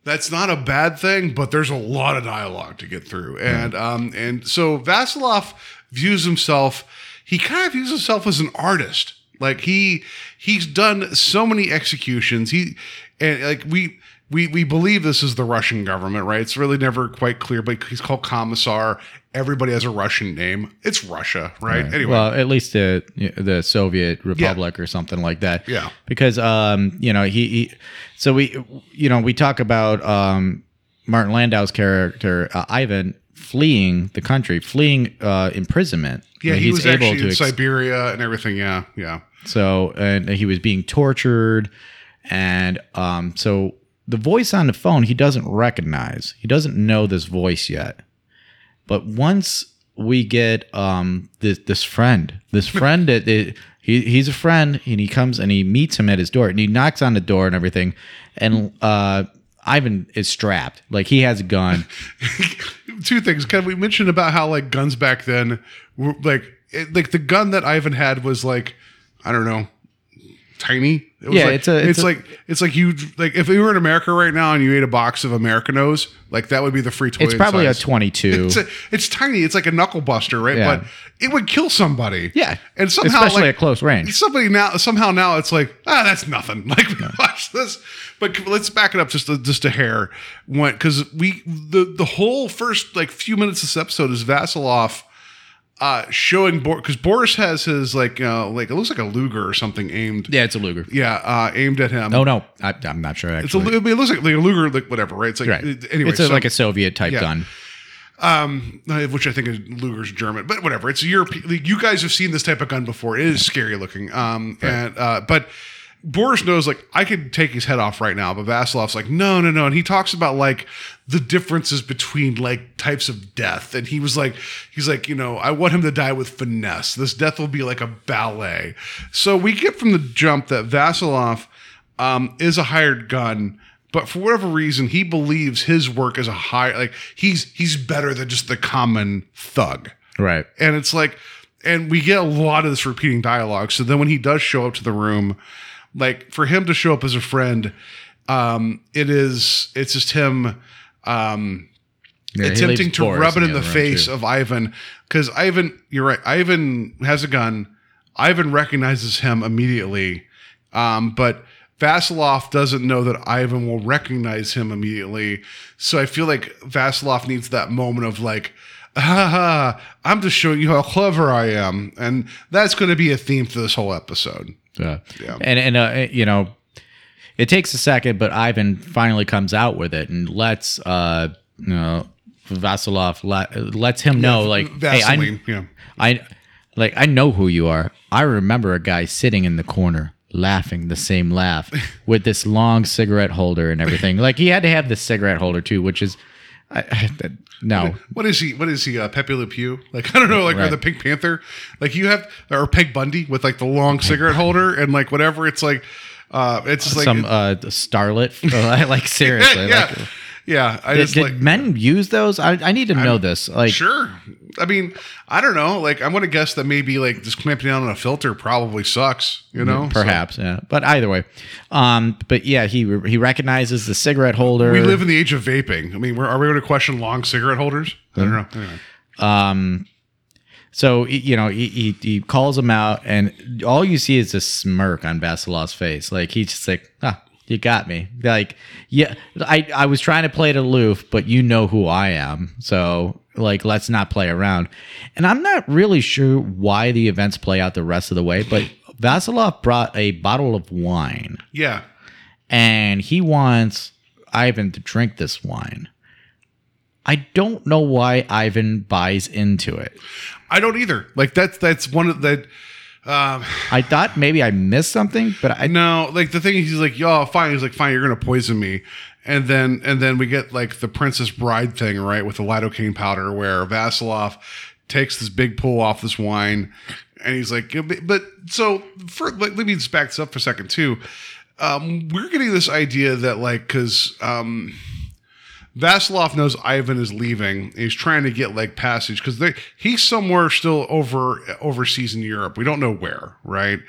That's not a bad thing, but there's a lot of dialogue to get through, and um, and so Vasilov views himself. He kind of views himself as an artist. Like he he's done so many executions. He and like we we we believe this is the Russian government, right? It's really never quite clear, but he's called Commissar. Everybody has a Russian name. It's Russia, right? Anyway, Well, at least the the Soviet Republic or something like that. Yeah. Because um, you know, he, he so we you know, we talk about um Martin Landau's character uh, Ivan fleeing the country, fleeing uh imprisonment. yeah, he was actually in ex- Siberia and everything. Yeah, yeah. so and he was being tortured and um so the voice on the phone he doesn't recognize. He doesn't know this voice yet. But once we get um this this friend, this [laughs] friend that that- he he's a friend and he comes and he meets him at his door and he knocks on the door and everything and uh Ivan is strapped. Like he has a gun. [laughs] two things. Can we mention about how like guns back then were like it, like the gun that Ivan had was like I don't know tiny. It was Yeah, like, it's a- it's a- like it's like you like if we were in America right now and you ate a box of Americanos, like that would be the free toy. It's probably a 22. It's, a, it's tiny. It's like a knuckle buster, right? Yeah. But it would kill somebody. Yeah. and somehow Especially like, at close range. Somebody now somehow now it's like ah that's nothing. [laughs] Like we watch this, but let's back it up just a, just a hair. Went because we the the whole first like few minutes of this episode is Vasilov uh showing Boris because Boris has his like uh like it looks like a Luger or something aimed yeah, it's a Luger. yeah uh aimed at him. Oh no, I, I'm not sure. It's a, Actually, it looks like, like a Luger, like whatever, right? It's like right. anyway. it's a, so- like a Soviet type Yeah. gun. um, uh, which I think is Luger's German, but whatever. It's a European. like, You guys have seen this type of gun before. It is scary looking. Um, and uh, but Boris knows like I could take his head off right now, but Vasilov's like no, no, no, and he talks about like the differences between like types of death, and he was like, he's like, you know, I want him to die with finesse. This death will be like a ballet. So we get from the jump that Vasilov um, is a hired gun but for whatever reason he believes his work is a high like he's he's better than just the common thug Right. and it's like and we get a lot of this repeating dialogue so then when he does show up to the room like for him to show up as a friend um it is it's just him um Yeah, attempting to Boris rub it in the, other face too. of Ivan because Ivan, you're right. Ivan has a gun. Ivan recognizes him immediately, um, but Vasilov doesn't know that Ivan will recognize him immediately. So I feel like Vasilov needs that moment of like, ha, I'm just showing you how clever I am, and that's going to be a theme for this whole episode. Yeah. Yeah. And and uh, you know, it takes a second, but Ivan finally comes out with it and lets uh you know Vasilov let, lets him know like hey I yeah. I like I know who you are. I remember a guy sitting in the corner laughing the same laugh [laughs] with this long cigarette holder and everything. like he had to have the cigarette holder too, which is I, I, no. What is he? What is he? Uh, Pepe Le Pew? Like I don't know, like or the Pink Panther? Like you have or Peg Bundy with like the long cigarette [laughs] holder and like whatever. It's like uh, it's just like Some uh starlet [laughs] like [laughs] seriously yeah, like yeah. I did, just did like men use those? I, I need to know this. Like sure. I mean, I don't know. Like I'm gonna guess that maybe like just clamping down on a filter probably sucks. You know, So- Perhaps, yeah. But either way, um, but yeah, he he recognizes the cigarette holder. we live in the age of vaping. I mean, we're, are we going to question long cigarette holders? I don't know. Anyway. um, so you know he, he he calls him out, and all you see is a smirk on Vasilov's face. Like he's just like, ah, you got me. Like, yeah, I I was trying to play it aloof, but you know who I am, so like let's not play around. And I'm not really sure why the events play out the rest of the way, but Vasilov brought a bottle of wine. Yeah. and he wants Ivan to drink this wine. I don't know why Ivan buys into it. I don't either. Like that's that's one of that. Um, I thought maybe I missed something, but I No, like the thing is, he's like, "Yo, fine." He's like, "Fine, you're gonna poison me," and then and then we get like the Princess Bride thing, right, with the lidocaine powder, where Vasilov takes this big pull off this wine, and he's like, but, but so for like, let me just back this up for a second too. Um, we're getting this idea that like, because um, Vasilov knows Ivan is leaving. He's trying to get like passage because he's somewhere still over overseas in Europe. We don't know where, right?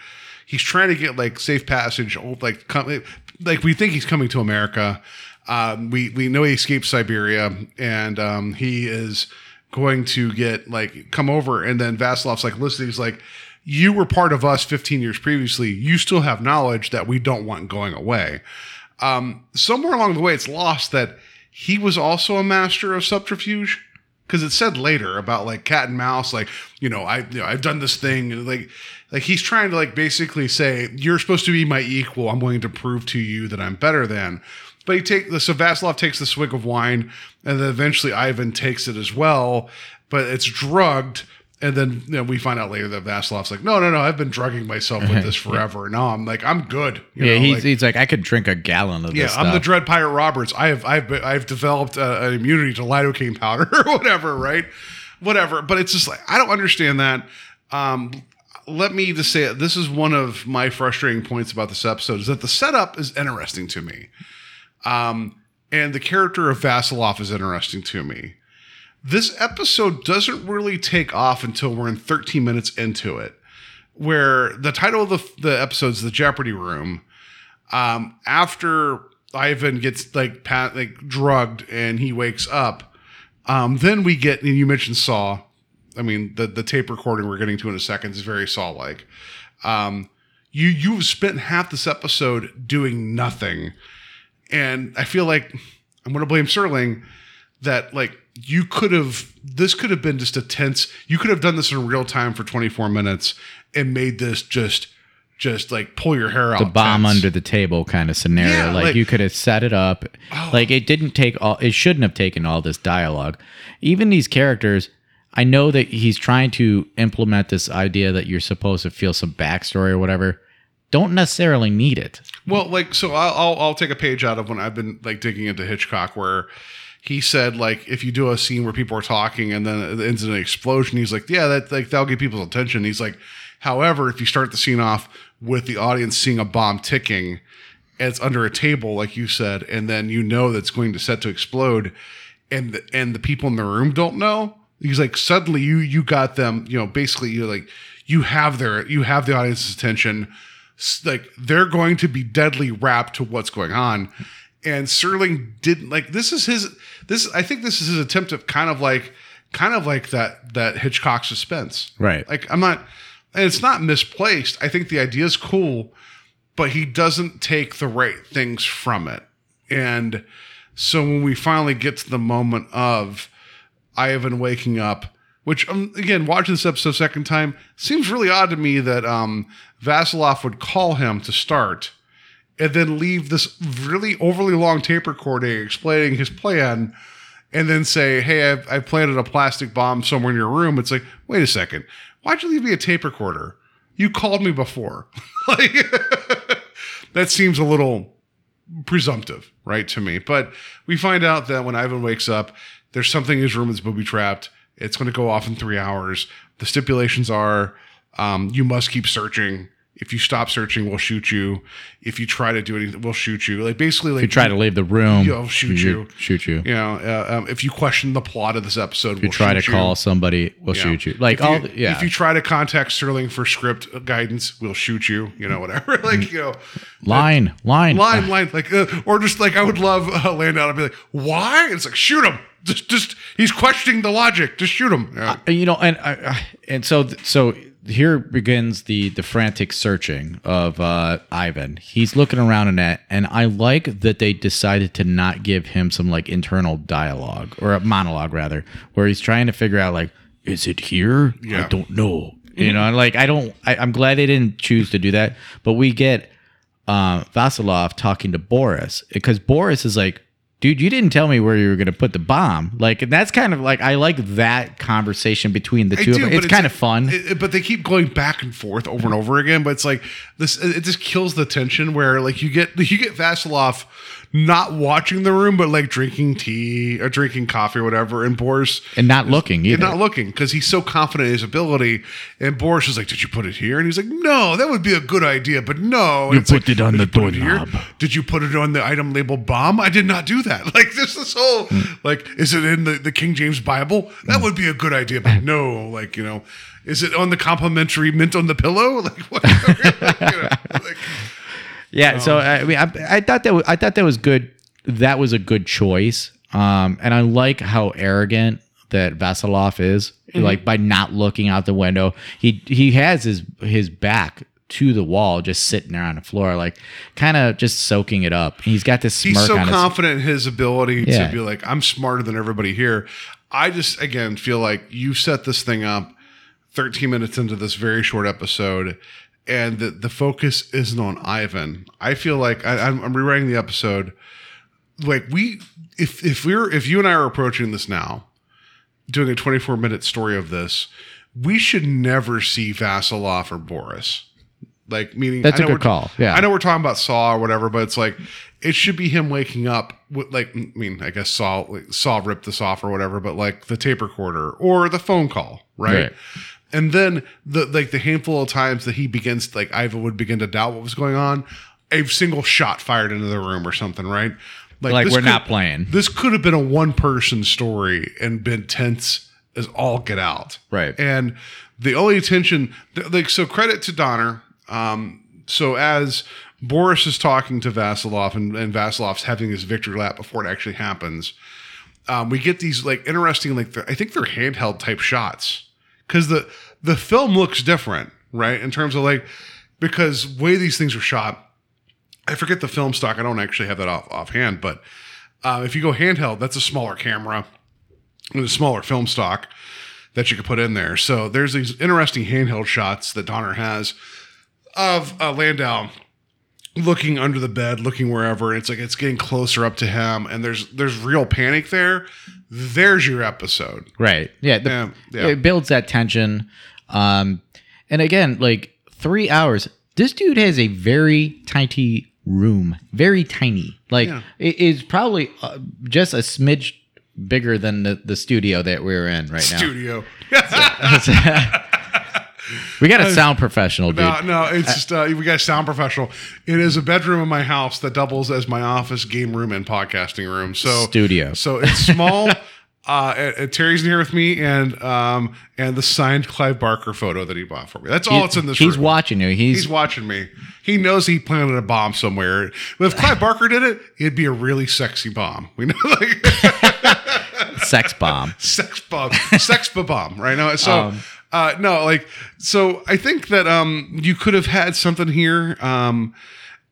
He's trying to get like safe passage, like come, like we think he's coming to America. Um, we we know he escaped Siberia, and um, he is going to get like come over. And then Vasilov's like, listen, he's like, you were part of us 15 years previously. You still have knowledge that we don't want going away um, somewhere along the way, it's lost that he was also a master of subterfuge because it said later about like cat and mouse, like you know, I you know, I've done this thing, like like he's trying to like basically say you're supposed to be my equal. I'm going to prove to you that I'm better than. But he take the so Vasilov takes the swig of wine, and then eventually Ivan takes it as well, but it's drugged. And then you know, we find out later that Vasilov's like, no, no, no, I've been drugging myself with this [laughs] forever. No, I'm like, I'm good. You yeah, know, he's, like- he's like I could drink a gallon of yeah, this Yeah, I'm the. Dread Pirate Roberts. I have I've been, I've developed uh, an immunity to lidocaine powder [laughs] or whatever, right? Whatever. But it's just like I don't understand that. Um, let me just say. This is one of my frustrating points about this episode is that the setup is interesting to me. Um, and the character of Vasilov is interesting to me. This episode doesn't really take off until we're in 13 minutes into it, where the title of the, the episode is The Jeopardy Room. Um, after Ivan gets like pat, like drugged and he wakes up, um, then we get, and you mentioned Saw. I mean, the, the tape recording we're getting to in a second is very Saw like. Um, you you've spent half this episode doing nothing and i feel like i'm going to blame Serling that like you could have this could have been just a tense you could have done this in real time for 24 minutes and made this just just like pull your hair out the bomb tense. under the table kind of scenario. Yeah, like, like- Oh. you could have set it up. Oh. Like it didn't take all. It shouldn't have taken all this dialogue. Even these characters. I know that he's trying to implement this idea that you're supposed to feel some backstory or whatever. Don't necessarily need it. Well, like so, I'll, I'll I'll take a page out of when I've been like digging into Hitchcock, where he said like if you do a scene where people are talking and then it ends in an explosion, he's like, yeah, that like that'll get people's attention. He's like, however, if you start the scene off with the audience seeing a bomb ticking, it's under a table, like you said, and then you know that's going to set to explode, and the, and the people in the room don't know. He's like, suddenly you you got them, you know, basically you're like you have their you have the audience's attention like they're going to be deadly wrapped to what's going on and Serling didn't like this is his this I think this is his attempt at kind of like kind of like that that Hitchcock suspense. Right. like I'm not and it's not misplaced. I think the idea is cool but he doesn't take the right things from it. And so when we finally get to the moment of Ivan waking up, which um, again, watching this episode second time seems really odd to me that um, Vasilov would call him to start and then leave this really overly long tape recording explaining his plan and then say, Hey, I've, I planted a plastic bomb somewhere in your room. It's like, wait a second. Why'd you leave me a tape recorder? You called me before. [laughs] like, that seems a little presumptive, right, to me. But we find out that when Ivan wakes up, there's something in his room that's booby trapped. It's going to go off in three hours. The stipulations are um, you must keep searching. If you stop searching, we'll shoot you. If you try to do anything, we'll shoot you. Like basically, like If you try to leave the room, we'll shoot you- you. Shoot you. You know, uh, um, if you question the plot of this episode, If you try to call somebody, we'll shoot you. Like if all, you, yeah. If you try to contact Serling for script guidance, we'll shoot you. You know, whatever. [laughs] like you know, line, line, line, line, like, uh, or just like I would love uh, Landau to be like, why? It's like shoot him. Just, just he's questioning the logic. Just shoot him. Yeah. Uh, you know and I- and so so here begins the the frantic searching of uh Ivan. He's looking around in that and I like that they decided to not give him some like internal dialogue or a monologue rather where he's trying to figure out like is it here? Yeah. I don't know. You know and like I don't I, I'm glad they didn't choose to do that but we get uh, Vasilov talking to Boris because Boris is like, dude, you didn't tell me where you were going to put the bomb. Like, and that's kind of like, I like that conversation between the I two do, of them. but It's, kind of fun. it- but they keep going back and forth over and over again. But it's like this. It just kills the tension where like you get [laughs] you get Vasilov not watching the room, but like drinking tea or drinking coffee or whatever, and Boris and not looking either. and not looking because he's so confident in his ability. And Boris is like, "Did you put it here?" And he's like, "No, that would be a good idea, but no." You it's like, put it on the doorknob." Did you put it on the item labeled bomb? I did not do that. [laughs] Like this, this whole Hmm. like, is it in the, the King James Bible? That would be a good idea, but no. Like you know, is it on the complimentary mint on the pillow? [laughs] Like what? [laughs] you know, like, yeah. So I mean, I, I thought that was, I thought that was good. That was a good choice. Um, and I like how arrogant that Vasilov is. Mm-hmm. Like by not looking out the window, he he has his his back to the wall, just sitting there on the floor, like kind of just soaking it up. He's got this smirk he's so on his confident in his ability Yeah. to be like, I'm smarter than everybody here. I just again feel like you set this thing up 13 minutes into this very short episode, and the, the focus isn't on Ivan. I feel like I, I'm, I'm rewriting the episode. Like we, if if we're if you and I are approaching this now, doing a 24 minute story of this, we should never see Vasilov or Boris. Like meaning That's I a know good call. Yeah. I know we're talking about Saw or whatever, but it's like it should be him waking up with like I mean, I guess Saw like, Saw ripped this off or whatever, but like the tape recorder or the phone call, right? Right. And then the like the handful of times that he begins like Iva would begin to doubt what was going on, a single shot fired into the room or something, right? Like, this we're could- not playing. This could have been a one person story and been tense as all get out. Right. And the only attention, like, so credit to Donner. Um, so as Boris is talking to Vasilov and, and Vasilov's having his victory lap before it actually happens, um, we get these like interesting, like I think they're handheld type shots because the the film looks different, right? In terms of like because way these things are shot. I forget the film stock. I don't actually have that off offhand, but uh, if you go handheld, that's a smaller camera and a smaller film stock that you could put in there. So there's these interesting handheld shots that Donner has of uh, Landau looking under the bed, looking wherever. And it's like it's getting closer up to him, and there's there's real panic there. There's your episode. Right. Yeah. the- Yeah, yeah. It builds that tension. Um, and again, like three hours. This dude has a very tiny room, very tiny. Like Yeah. it is probably uh, just a smidge bigger than the, the studio that we're in right now. Studio. [laughs] [laughs] We got a sound professional, dude. No, no, it's just uh, we got a sound professional. It is a bedroom in my house that doubles as my office, game room, and podcasting room. So Studio. So it's small. [laughs] uh, and, Terry's in here with me, and um, and the signed Clive Barker photo that he bought for me. That's all He- that's in this. He's room. watching you. He's, He's watching me. He knows he planted a bomb somewhere. But if Clive Barker did it, it'd be a really sexy bomb. [laughs] We know, like [laughs] sex bomb. sex bomb, sex bomb, right now. So, Um, uh, no, like, so I think that um, you could have had something here. Um,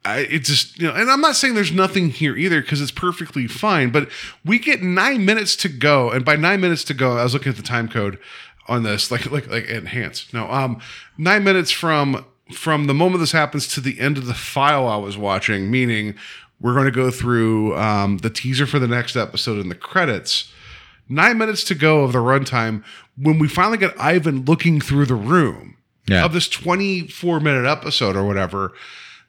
I, it just, you know, and I'm not saying there's nothing here either because it's perfectly fine. But we get nine minutes to go, and by nine minutes to go, I was looking at the time code on this, like, like, like enhance. No, um, nine minutes from from the moment this happens to the end of the file I was watching, meaning we're going to go through um, the teaser for the next episode and the credits nine minutes to go of the runtime when we finally get Ivan looking through the room Yeah. of this 24 minute episode or whatever.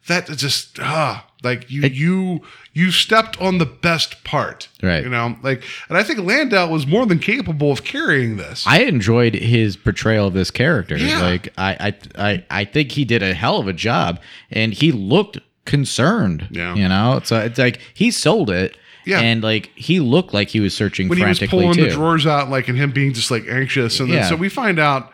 That just ah, like you you you stepped on the best part, Right. You know, like, and I think Landau was more than capable of carrying this. I enjoyed his portrayal of this character. Yeah. Like I, I I I think he did a hell of a job and he looked concerned. Yeah. You know? So it's like he sold it. Yeah. And like he looked like he was searching when he was pulling too. the drawers out, like, and him being just like anxious, and then Yeah. so we find out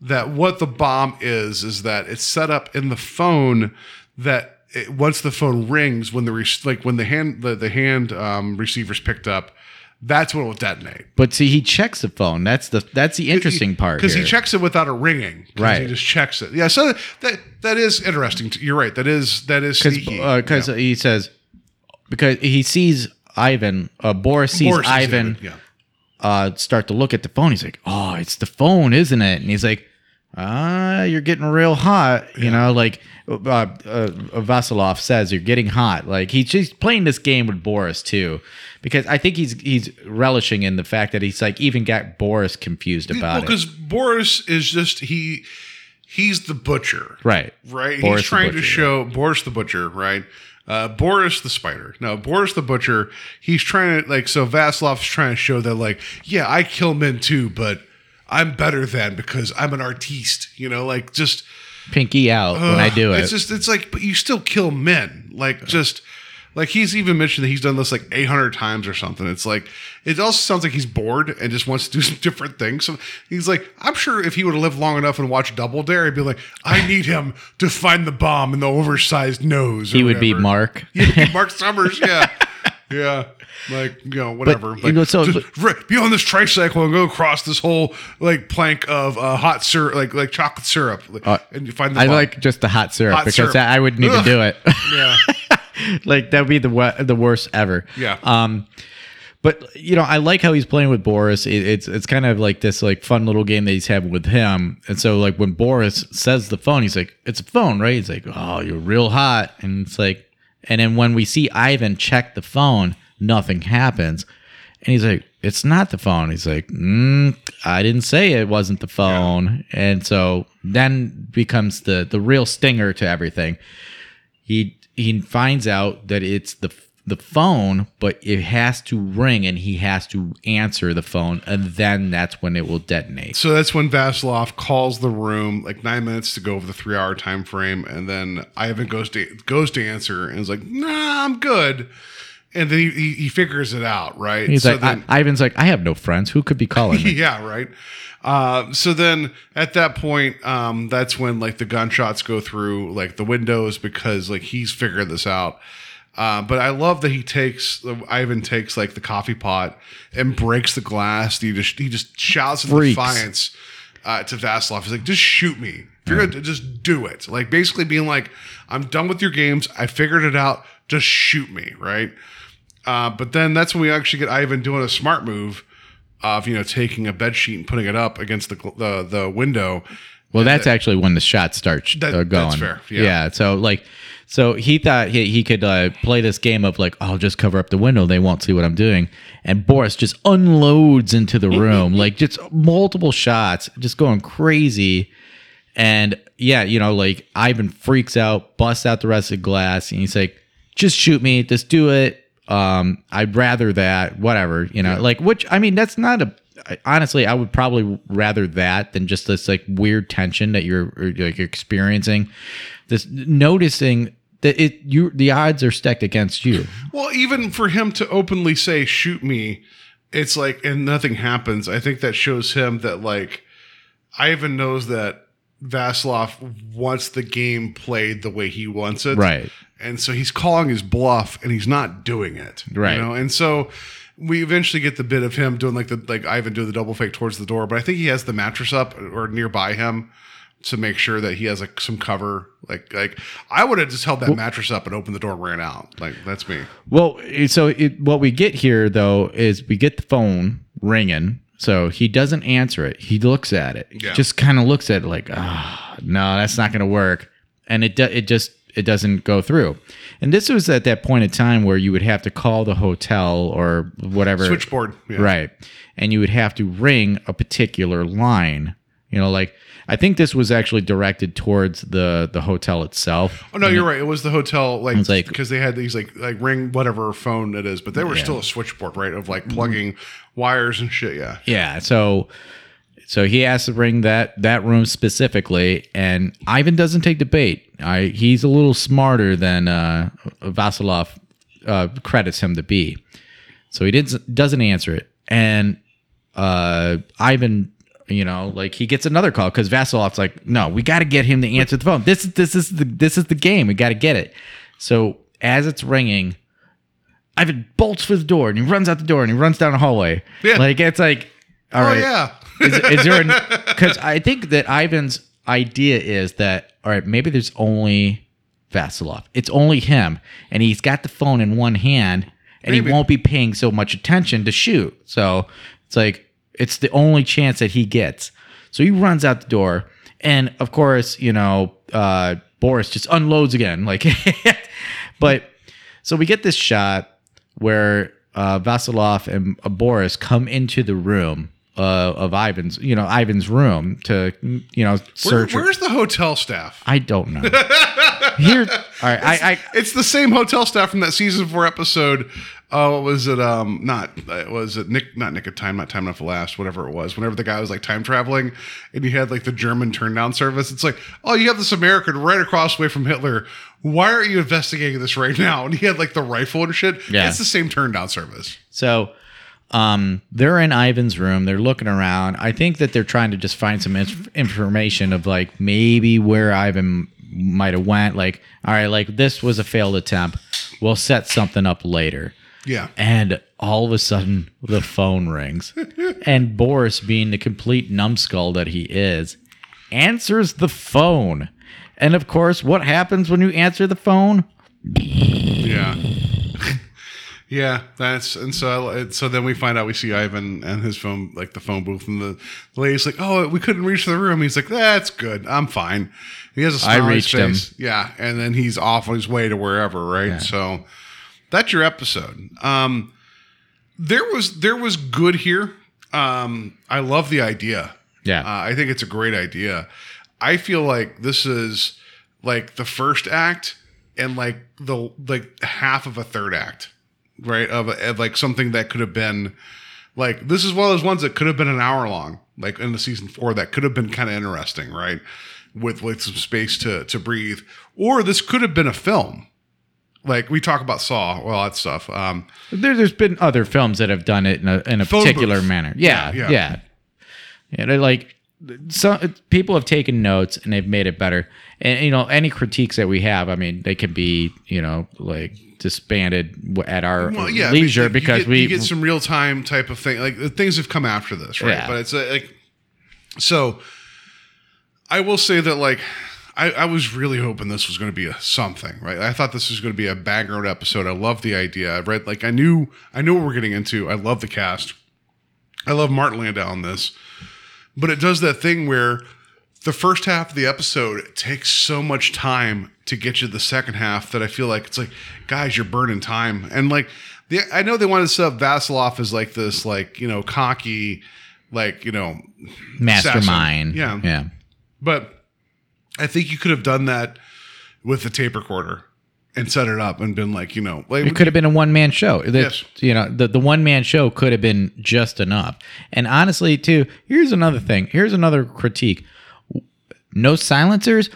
that what the bomb is is that it's set up in the phone that it, once the phone rings, when the re- like when the hand the, the hand um, receiver's picked up, that's when it will detonate. but see, he checks the phone. That's the that's the interesting part. because he checks it without a ringing. Right. he just checks it. Yeah, so that that is interesting. You're right. That is that is because because Yeah. he says because he sees Ivan. Uh, Boris sees Boris Ivan. it, Yeah. uh, start to look at the phone. He's like, "Oh, it's the phone, isn't it?" And he's like, "Ah, you're getting real hot." You know, like uh, uh, Vasilov says, "You're getting hot." Like he's just playing this game with Boris too, because I think he's he's relishing in the fact that he's like even got Boris confused about Because. Boris is just he he's the butcher. Right, right? Boris He's trying to Butcher, show Boris the Butcher, right? Uh, Boris the Spider. No, Boris the Butcher. He's trying to like so Vasilov's trying to show that like yeah, I kill men too, but I'm better than because I'm an artiste. You know, like just Pinky out when I do it. it's just it's like but you still kill men. Like just like he's even mentioned that he's done this like 800 times or something. It's like it also sounds like he's bored and just wants to do [laughs] some different things. So he's like, I'm sure if he would have lived long enough and watched Double Dare, he'd be like, I [laughs] need him to find the bomb in the oversized nose. or he would be. Mark. He'd be Mark Summers. [laughs] Yeah, yeah. Like you know, whatever. you like, know, so- just r- be on this tricycle and go across this whole like plank of uh, hot syrup, like like chocolate syrup, Uh, and you find the I bomb. like just the hot syrup Hot because syrup. I wouldn't even Ugh. do it. [laughs] yeah. like that would be the the worst ever. Yeah. Um, but you know, I like how he's playing with Boris. It, it's it's kind of like this like fun little game that he's having with him. And so like when Boris says the phone, he's like, "It's a phone, right?" He's like, "Oh, you're real hot," and it's like, and then when we see Ivan check the phone, nothing happens, and he's like, "It's not the phone." He's like, mm, "I didn't say it wasn't the phone," and so then becomes the the real stinger to everything. He he finds out that it's the the phone, but it has to ring and he has to answer the phone, and then that's when it will detonate. So that's when Vasilov calls the room, like nine minutes to go over the three hour time frame, and then Ivan goes to goes to answer and is like, "Nah, I'm good." and then he, he, he figures it out, right? He's So like, then- I, Ivan's like, I have no friends. Who could be calling me? [laughs] yeah, right. Uh, so then at that point, um, that's when like the gunshots go through like the windows because like he's figured this out. Uh, but I love that he takes Ivan takes like the coffee pot and breaks the glass. He just he just shouts in defiance uh, to Vasilov. He's like, "Just shoot me. If you're gonna just do it." Like basically being like, "I'm done with your games. I figured it out. Just shoot me." Right. Uh, but then that's when we actually get Ivan doing a smart move of you know taking a bed sheet and putting it up against the the, the window. Well, that's actually when the shots start That- uh, going. that's fair, yeah. So like, so he thought he, he could uh, play this game of like, I'll just cover up the window. They won't see what I'm doing. And Boris just unloads into the room, like just multiple shots, just going crazy. And yeah, you know, like Ivan freaks out, busts out the rest of the glass, and he's like, "Just shoot me, just do it. Um, I'd rather that, whatever, you know." Like, which I mean, that's not a, Honestly, I would probably rather that than just this like weird tension that you're or, like experiencing. This noticing that it you the odds are stacked against you. [laughs] Well, even for him to openly say "shoot me," it's like and nothing happens. I think that shows him that like Ivan knows that Vasilov wants the game played the way he wants it, Right. And so he's calling his bluff, and he's not doing it, Right. You know, and so. We eventually get the bit of him doing like the like Ivan doing the double fake towards the door, but I think he has the mattress up or nearby him to make sure that he has like some cover. Like like I would have just held that mattress up and opened the door and ran out. Like that's me. Well, so it, what we get here though is we get the phone ringing. So he doesn't answer it. He looks at it. Yeah. Just kind of looks at it like, ah, no, that's not going to work. And it do, it just it doesn't go through. And this was at that point in time where you would have to call the hotel or whatever Switchboard. Yeah. Right. And you would have to ring a particular line. You know, like I think this was actually directed towards the the hotel itself. Oh no, you're right. It was the hotel, like It's like- because they had these like like ring whatever phone it is, but they were Yeah. still a switchboard, right? Of like plugging wires and shit. Yeah. Yeah. So so he has to ring that that room specifically, and Ivan doesn't take bait. I he's a little smarter than uh, Vasilov uh, credits him to be. So he didn't doesn't answer it, and uh, Ivan. You know, like he gets another call because Vasilov's like, "No, we got to get him to answer the phone. This is this is the this is the game. We got to get it." So as it's ringing, Ivan bolts for the door and he runs out the door and he runs down the hallway. Yeah. Like it's like, all oh right. yeah. [laughs] Is, is there because I think that Ivan's idea is that all right, maybe there's only Vasilov. It's only him, and he's got the phone in one hand, and Maybe. he won't be paying so much attention to shoot. So it's like it's the only chance that he gets. So he runs out the door, and of course, you know, uh, Boris just unloads again. Like, [laughs] but so we get this shot where uh, Vasilov and uh, Boris come into the room uh, of Ivan's, you know, Ivan's room to, you know, Where, search. where's the hotel staff? I don't know. [laughs] Here, all right, I, I, It's the same hotel staff from that season four episode. Oh, what was it? Um, not uh, was it Nick? Not Nick of Time. Not Time Enough to Last. Whatever it was. Whenever the guy was like time traveling, and you had like the German turn down service. It's like, oh, you have this American right across the way from Hitler. Why aren't you investigating this right now? And he had like the rifle and shit. Yeah. it's the same turn down service. So um, they're in Ivan's room. They're looking around. I think that they're trying to just find some inf- information of like maybe where Ivan might have went. Like, all right, like this was a failed attempt. We'll set something up later. Yeah. And all of a sudden, the phone rings, [laughs] and Boris, being the complete numbskull that he is, answers the phone. And of course, what happens when you answer the phone? Yeah. Yeah, that's and so so then we find out we see Ivan and his phone like the phone booth and the, the lady's like, "Oh, we couldn't reach the room." He's like, "That's good. I'm fine." He has a smile on his reached him. face. Yeah, and then he's off on his way to wherever, right? So that's your episode. Um there was there was good here. Um I love the idea. Yeah. Uh, I think it's a great idea. I feel like this is like the first act and like the like half of a third act, right? Of, of like something that could have been like this is one of those ones that could have been an hour long, like in the season four, that could have been kind of interesting, right? With like some space to to breathe, or this could have been a film. Like we talk about Saw, well, that stuff. Um, There, there's been other films that have done it in a in a particular booth. manner. Yeah, Yeah, yeah, yeah. like some people have taken notes and they've made it better. And you know, any critiques that we have, I mean, they can be you know like disbanded at our well, yeah, leisure you because get, we you get some real time type of thing. Like things have come after this, right? Yeah. But it's uh, like so. I will say that like I, I was really hoping this was going to be a something, right? I thought this was going to be a background episode. I love the idea. I read like I knew I knew what we're getting into. I love the cast. I love Martin Landau on this, but it does that thing where the first half of the episode takes so much time to get you to the second half that I feel like it's like, guys, you're burning time. And like, the, I know they wanted to set up Vasilov as like this, like you know, cocky, like you know, mastermind. assassin. Yeah, yeah. but I think you could have done that with the tape recorder and set it up and been like, you know, like It could have been a one man show. That, Yes. You know, the, the one man show could have been just enough. And honestly, too, here's another thing. Here's another critique. No silencers.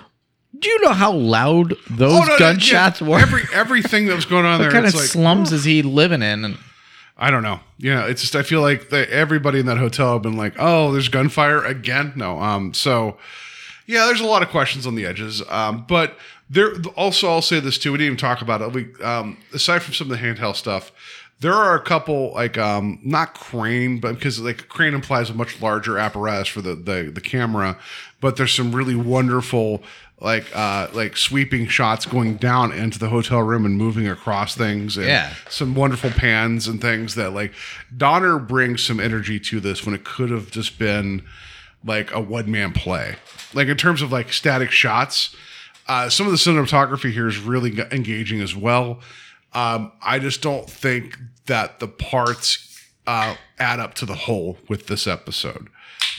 Do you know how loud those Oh, no, gunshots yeah, were? Every everything that was going on there, what kind of like, slums is he living in? And I don't know. You know, it's just I feel like that everybody in that hotel have been like, "Oh, there's gunfire again." No, um, so yeah, there's a lot of questions on the edges. Um, but there also, I'll say this too. We didn't even talk about it. We um, aside from some of the handheld stuff, there are a couple like um, not crane, but because like crane implies a much larger apparatus for the the, the camera. But there's some really wonderful like uh like sweeping shots going down into the hotel room and moving across things and Yeah. some wonderful pans and things that like Donner brings some energy to this when it could have just been like a one man play. Like in terms of like static shots, uh, some of the cinematography here is really engaging as well. Um, I just don't think that the parts uh, add up to the whole with this episode.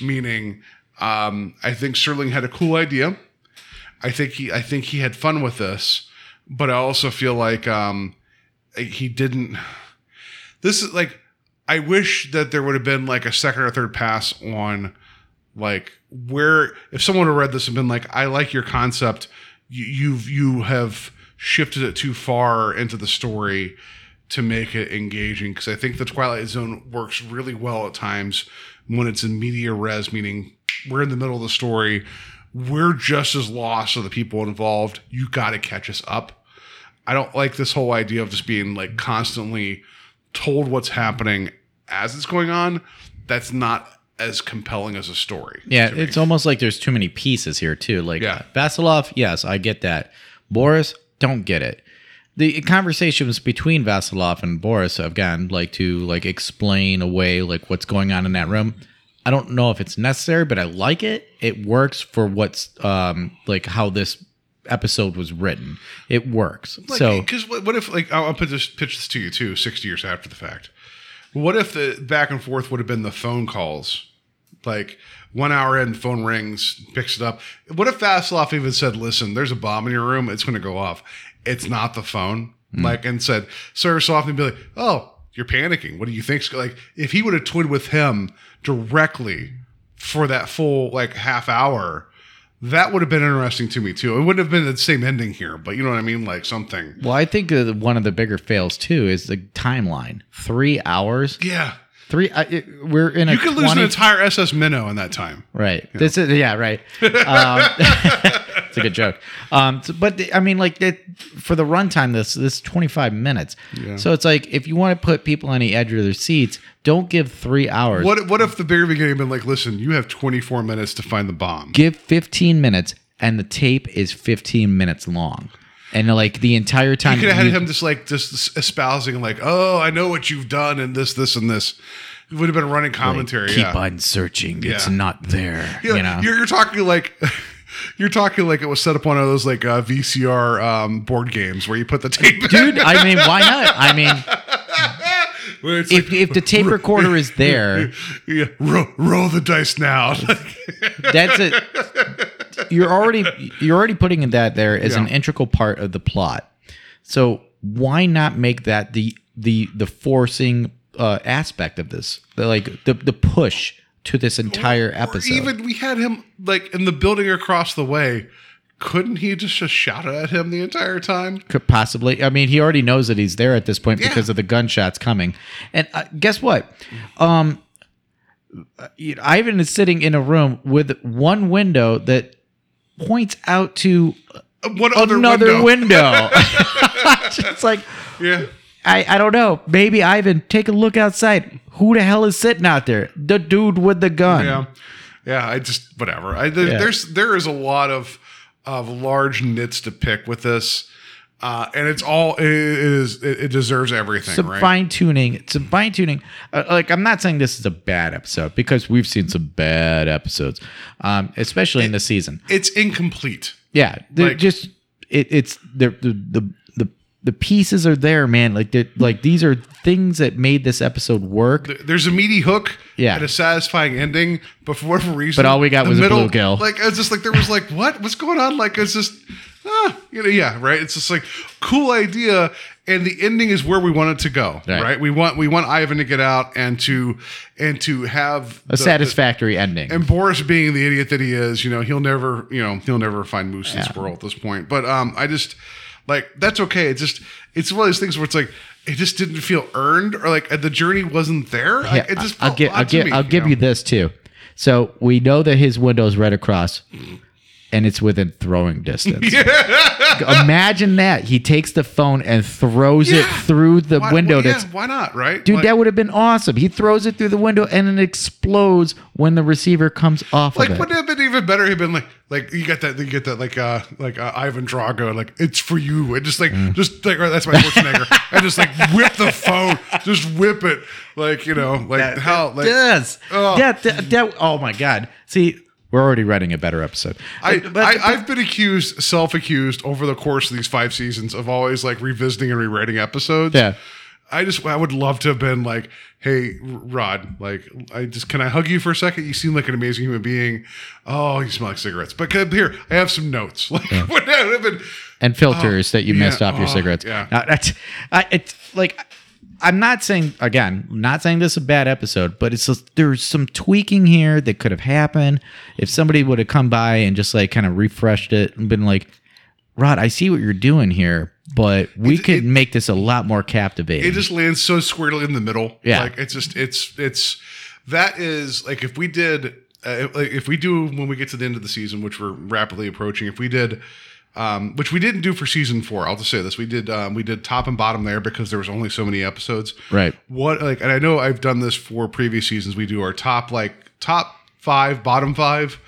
Meaning, um, I think Serling had a cool idea. I think he I think he had fun with this, but I also feel like um he didn't this is like I wish that there would have been like a second or third pass on like where if someone had read this and been like, I like your concept, you, you've you have shifted it too far into the story to make it engaging because I think the Twilight Zone works really well at times when it's in media res, meaning we're in the middle of the story, we're just as lost as the people involved. You got to catch us up. I don't like this whole idea of just being like constantly told what's happening as it's going on. That's not as compelling as a story. yeah, it's almost like there's too many pieces here, too. Like Yeah. Vasilov, yes, I get that. Boris, don't get it. The conversations between Vasilov and Boris, again, like to like explain away like what's going on in that room. I don't know if it's necessary, but I like it. It works for what's um like how this episode was written. It works. Like, so because what, what if like I'll, I'll put this pitch this to you too, sixty years after the fact. What if the back and forth would have been the phone calls? Like one hour in, phone rings, picks it up. What if Vasilov even said, "Listen, there's a bomb in your room. It's going to go off. It's not the phone." Like and said, "Sir," off and be like, "Oh, you're panicking. What do you think?" Like if he would have twinned with him directly for that full like half hour. That would have been interesting to me too. It wouldn't have been the same ending here, but you know what I mean, like something. well, I think uh, one of the bigger fails too is the timeline. Three hours. Yeah, Three. I, it, we're in a you could lose an entire SS Minnow in that time. Right. This is yeah. Right. [laughs] Um, [laughs] it's a good joke. Um, so- but the- I mean, like it, for the runtime, this this twenty five minutes. Yeah. So it's like if you want to put people on the edge of their seats, don't give three hours. What What if the very beginning had been like, listen, you have 24 minutes to find the bomb. Give fifteen minutes, and the tape is fifteen minutes long, and like the entire time. You could have had him just like just espousing like, oh, I know what you've done and this, this, and this. It would have been running commentary. keep yeah. on searching. It's not there. Yeah, you know. you're, you're talking like. [laughs] You're talking like it was set up one of those like uh, VCR um, board games where you put the tape. Dude, I mean, why not? I mean, [laughs] if, like, if the tape [laughs] recorder is there, yeah, roll, roll the dice now. that's it. You're already you're already putting that there as an integral part of the plot. So why not make that the the the forcing uh, aspect of this, the, like the the push to this entire Or episode? even we had him like in the building across the way couldn't he just just shout at him the entire time? Could possibly. I mean, he already knows that he's there at this point Yeah. because of the gunshots coming. And uh, guess what? Um, uh, Ivan is sitting in a room with one window that points out to What other another window? window. [laughs] [laughs] it's like Yeah. I, I don't know. Maybe Ivan, take a look outside. Who the hell is sitting out there? The dude with the gun. Yeah, yeah. I just whatever. I there, Yeah. there's there is a lot of of large nits to pick with this, uh, and it's all it is. It, it deserves everything, some right? fine tuning. Some fine tuning. Uh, like I'm not saying this is a bad episode because we've seen some bad episodes, um, especially in the season. it's incomplete. Yeah, they're like- just it, it's they're, the the the the pieces are there, man. Like like these are things that made this episode work. There's a meaty hook, Yeah. and a satisfying ending, but for whatever reason, But all we got was a bluegill. Like it's just like there was like what what's going on? Like it's just ah, you know, yeah, right. It's just like cool idea, and the ending is where we want it to go, Right. right? We want we want Ivan to get out and to and to have A satisfactory ending. and Boris being the idiot that he is, you know, he'll never, you know, he'll never find moose and Yeah. squirrel at this point. But um, I just like that's okay. It's just it's one of those things where it's like it just didn't feel earned or like the journey wasn't there. Like, Yeah, it just I'll give I'll give me, I'll give know? you this too. So we know that his window is right across, and it's within throwing distance. [laughs] Imagine that he takes the phone and throws it through the Why, window. well, yeah, that's why not, right? dude, like, that would have been awesome. He throws it through the window and it explodes when the receiver comes off like of it. wouldn't it have been even better? He'd been like, like you get that, you get that, like, uh, like uh, Ivan Drago, like it's for you, and just like, Mm. just like, that's my Schwarzenegger, [laughs] and just like whip the phone, just whip it, like you know, like how, like yes, Oh. yeah, that, that- oh my god. See, we're already writing a better episode. I, But- I I've been accused, self-accused over the course of these five seasons of always like revisiting and rewriting episodes. Yeah. I just I would love to have been like, hey Rod, like I just can I hug you for a second? You seem like an amazing human being. Oh, you smell like cigarettes. But come here, I have some notes. [laughs] Like would have been and filters oh, that you yeah, missed off your oh, cigarettes. yeah. Now, that's, I, it's like I'm not saying again, not saying this is a bad episode, but it's just, there's some tweaking here that could have happened if somebody would have come by and just like kind of refreshed it and been like, Rod, I see what you're doing here, but we It- could it- make this a lot more captivating. it just lands so squarely in the middle. Yeah. like it's just it's it's that is like if we did uh, if, like, if we do when we get to the end of the season, which we're rapidly approaching, if we did. Um, which we didn't do for season four. I'll just say this: we did um, we did top and bottom there because there was only so many episodes. Right. What like, and I know I've done this for previous seasons. We do our top like top five, bottom five.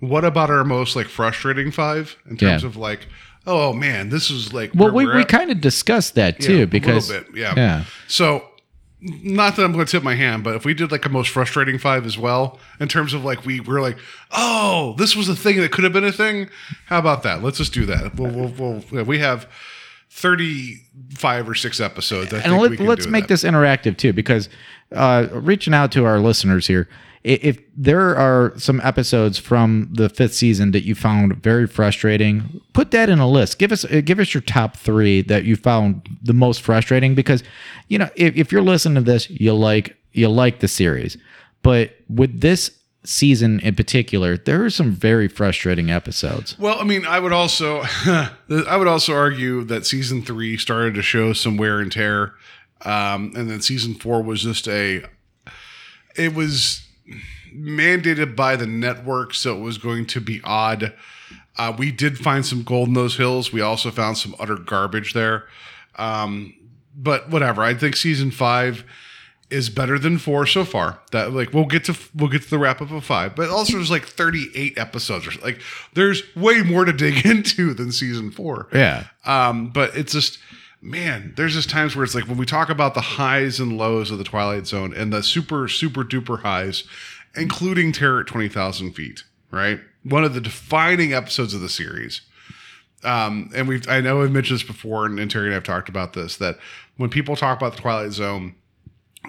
What about our most like frustrating five in terms Yeah. of like, oh man, this is like well, we, we kind of discussed that Yeah, too a because little bit, yeah. yeah. So, not that I'm going to tip my hand, but if we did like a most frustrating five as well, in terms of like we were like, oh, this was a thing that could have been a thing. How about that? Let's just do that. We'll, we'll, we'll yeah, we have 35 or six episodes. I and think we let, do make that. this interactive too because uh, reaching out to our listeners here if there are some episodes from the fifth season that you found very frustrating put that in a list. Give us uh, give us your top three that you found the most frustrating because you know if, if you're listening to this you like you like the series. But with this season in particular there are some very frustrating episodes. Well, I mean, I would also, [laughs] I would also argue that season three started to show some wear and tear, um, and then season four was just a, it was mandated by the network, so it was going to be odd. Uh, we did find some gold in those hills. We also found some utter garbage there, um, but whatever. I think season five is better than four so far. That like we'll get to we'll get to the wrap up of five, but also there's like 38 episodes. Or, like there's way more to dig [laughs] into than season four. yeah Um, but it's just man, there's just times where it's like when we talk about the highs and lows of the Twilight Zone and the super super duper highs, including Terror at 20,000 feet, right? One of the defining episodes of the series. Um, and we've I know I've mentioned this before, and, and Terry and I've talked about this that when people talk about the Twilight Zone,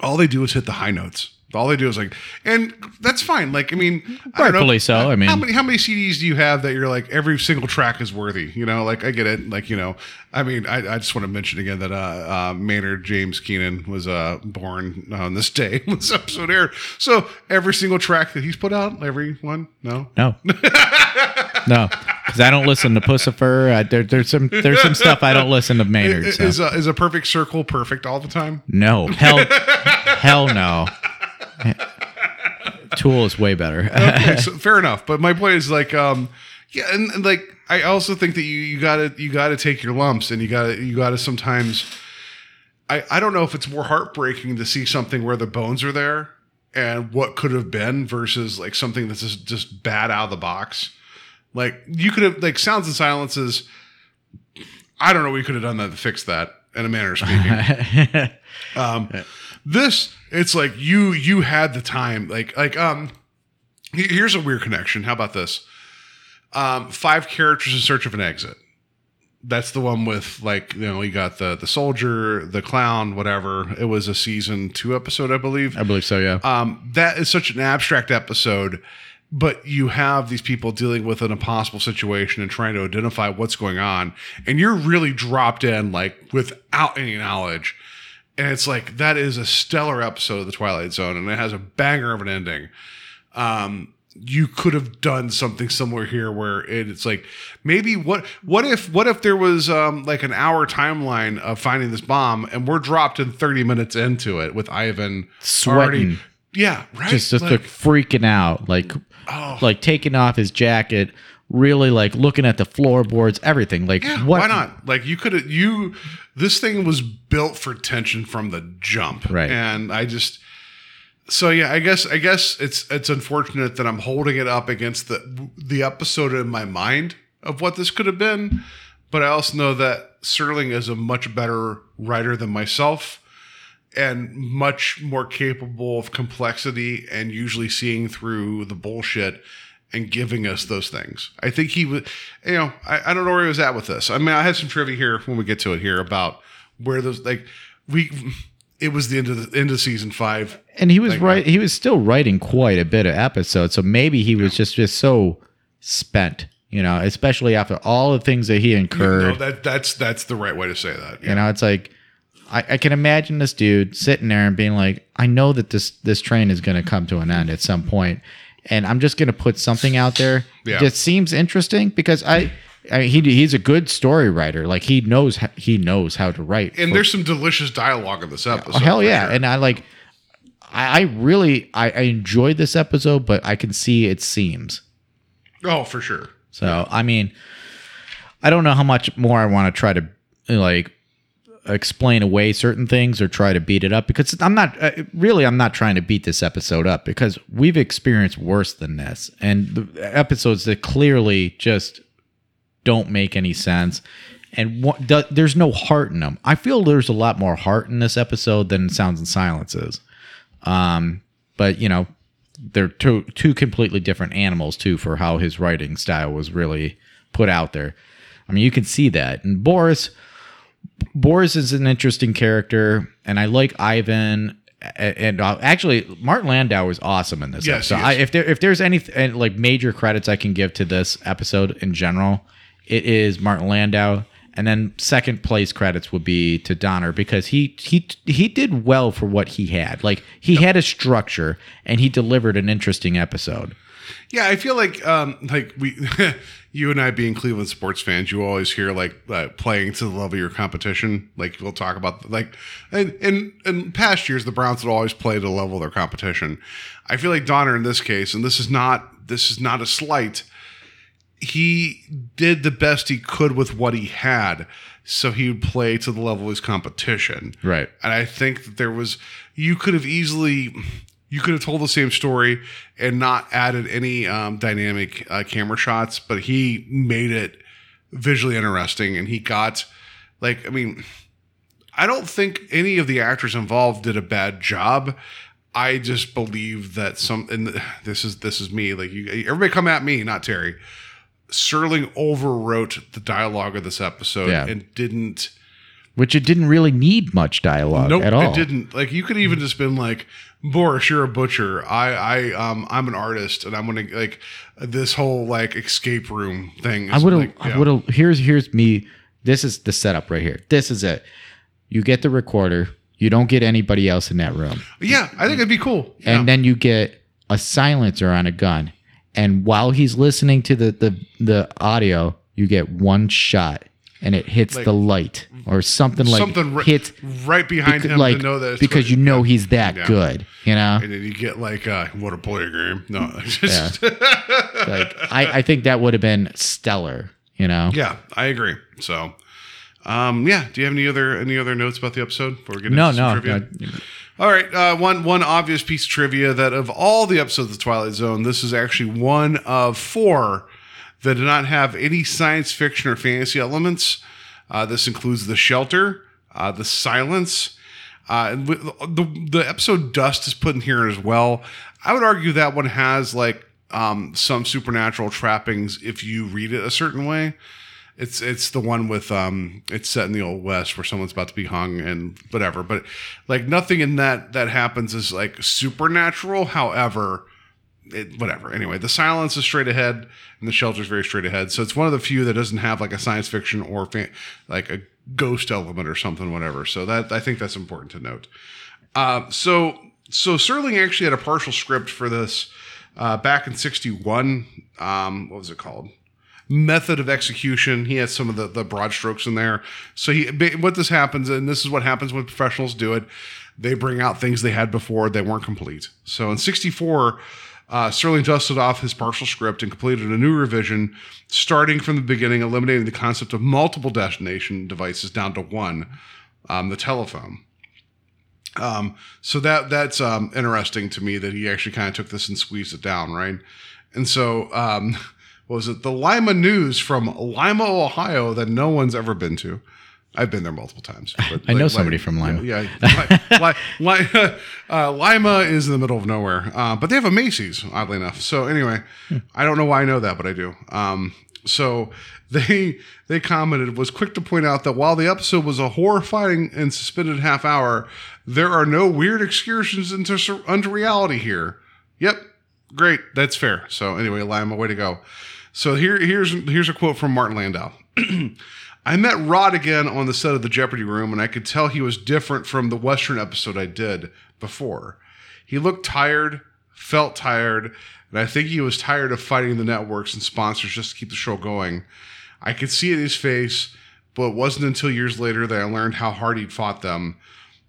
all they do is hit the high notes. All they do is like, and that's fine. Like, I mean, I. Rightfully so, I mean- how many how many CDs do you have that you're like every single track is worthy? You know, like I get it. Like you know, I mean, I, I just want to mention again that uh, uh, Maynard James Keenan was uh, born on this day when [laughs] this episode aired. So every single track that he's put out, every one, no, no [laughs] no because I don't listen to Puscifer. I, there, there's some there's some stuff I don't listen to Maynard. So. Is a, is a perfect circle perfect all the time? no, hell, hell no. [laughs] Tool is way better. okay, so [laughs] fair enough. But my point is like, um, yeah, and, and like I also think that you you gotta you gotta take your lumps, and you gotta you gotta sometimes. I I don't know if it's more heartbreaking to see something where the bones are there and what could have been versus like something that's just just bad out of the box. Like you could have like sounds and silences. I don't know. We could have done that to fix that in a manner of speaking. [laughs] um, this it's like you you had the time like like um here's a weird connection how about this um five characters in search of an exit that's the one with like you know you got the the soldier the clown whatever it was a season two episode i believe I believe so. Yeah. um, that is such an abstract episode, but you have these people dealing with an impossible situation and trying to identify what's going on, and you're really dropped in like without any knowledge. And it's like that is a stellar episode of the Twilight Zone, and it has a banger of an ending. Um, you could have done something similar here, where it, it's like maybe what what if what if there was um, like an hour timeline of finding this bomb, and we're dropped in thirty minutes into it with Ivan Sweating. yeah, right. just just like freaking out, like Oh. like taking off his jacket, really like looking at the floorboards, everything. Like yeah, what? why not? Like you could have you. This thing was built for tension from the jump, Right. And I just. So yeah, I guess I guess it's it's unfortunate that I'm holding it up against the the episode in my mind of what this could have been, but I also know that Serling is a much better writer than myself and much more capable of complexity and usually seeing through the bullshit and giving us those things. I think he was, you know, I, I don't know where he was at with this. I mean, I had some trivia here when we get to it here about where those like we. It was the end of the end of season five. And he was Like, right. He was still writing quite a bit of episodes, so maybe he was just just so spent, you know, especially after all the things that he incurred. No, that that's that's the right way to say that. You know, it's like I, I can imagine this dude sitting there and being like, I know that this this train is going to come to an end at some point, and I'm just going to put something out there Yeah. that seems interesting because I. I mean, he he's a good story writer. Like he knows he knows how to write. And for- there's some delicious dialogue in this episode. Oh, hell yeah! sure. And I like, I, I really I, I enjoyed this episode, but I can see it seems. oh, for sure. So I mean, I don't know how much more I want to try to like explain away certain things or try to beat it up because I'm not uh, really I'm not trying to beat this episode up because we've experienced worse than this and the episodes that clearly just don't make any sense and what, do, there's no heart in them. I feel there's a lot more heart in this episode than Sounds and Silences. Um, but you know, they're two two completely different animals too for how his writing style was really put out there. I mean, you can see that. And Boris Boris is an interesting character, and I like Ivan. And uh, actually, Martin Landau is awesome in this Yes, episode. I, if there if there's any like major credits I can give to this episode in general, it is Martin Landau. And then second place credits would be to Donner because he he he did well for what he had. Like he had a structure and he delivered an interesting episode. Yeah, I feel like um like we [laughs] you and I being Cleveland sports fans, you always hear like uh, playing to the level of your competition. Like we'll talk about like in in, in past years the Browns would always play to the level of their competition. I feel like Donner in this case, and this is not this is not a slight. He did the best he could with what he had, so he would play to the level of his competition. Right. And I think that there was you could have easily you could have told the same story and not added any um, dynamic uh, camera shots, but he made it visually interesting and he got like I mean I don't think any of the actors involved did a bad job. I just believe that some and this is this is me like you everybody come at me, not Terry. Serling overwrote the dialogue of this episode Yeah. and didn't Which it didn't really need much dialogue Nope, at all. it didn't. Like you could even just been like, Boris, you're a butcher. I, I, um, I'm an artist, and I'm gonna like this whole like escape room thing. I would have. like, I would have. Here's here's me. This is the setup right here. This is it. You get the recorder. You don't get anybody else in that room, Yeah, I think it'd be cool. Yeah. and then you get a silencer on a gun, and while he's listening to the the the audio, you get one shot, and it hits Like- the light or something like Something ri- hits right behind beca- him like to know that it's because good. you know he's that Yeah. good, you know. And then you get like, uh, what a play game. No, [laughs] it's just, Like I, I think that would have been stellar, you know. yeah, I agree. So, um, yeah. Do you have any other any other notes about the episode before we get No, into some no, trivia? no. All right, uh, one one obvious piece of trivia that of all the episodes of Twilight Zone, this is actually one of four that did not have any science fiction or fantasy elements. Uh, this includes the shelter, uh, the silence, uh, the the episode Dust is put in here as well. I would argue that one has like um, some supernatural trappings if you read it a certain way. It's it's the one with um it's set in the old west where someone's about to be hung and whatever. But like nothing in that that happens is like supernatural. However, it, whatever. Anyway, the silence is straight ahead and the shelter is very straight ahead. So it's one of the few that doesn't have like a science fiction or like a ghost element or something, whatever. So that I think that's important to note. Uh, so so Serling actually had a partial script for this uh, back in '61. Um, what was it called? Method of execution. He had some of the, the broad strokes in there. So he what this happens, and this is what happens when professionals do it. They bring out things they had before they weren't complete. So in '64. Uh, Serling dusted off his partial script and completed a new revision, starting from the beginning, eliminating the concept of multiple destination devices down to one, um, the telephone. Um, so that that's um, interesting to me that he actually kind of took this and squeezed it down, right? And so, um, [laughs] what was it the Lima News from Lima, Ohio, that no one's ever been to? I've been there multiple times. But [laughs] I know somebody from Lima. Yeah, [laughs] yeah. Li- Li- Li- uh, Lima is in the middle of nowhere, uh, but they have a Macy's, oddly enough. So anyway, I don't know why I know that, but I do. Um, so they they commented was quick to point out that while the episode was a horrifying and suspended half hour, there are no weird excursions into into reality here. Yep, great, that's fair. So anyway, Lima, way to go. So here here's here's a quote from Martin Landau. [clears throat] I met Rod again on the set of the Jeopardy room, and I could tell he was different from the Western episode I did before. He looked tired, felt tired, and I think he was tired of fighting the networks and sponsors just to keep the show going. I could see it in his face, but it wasn't until years later that I learned how hard he'd fought them.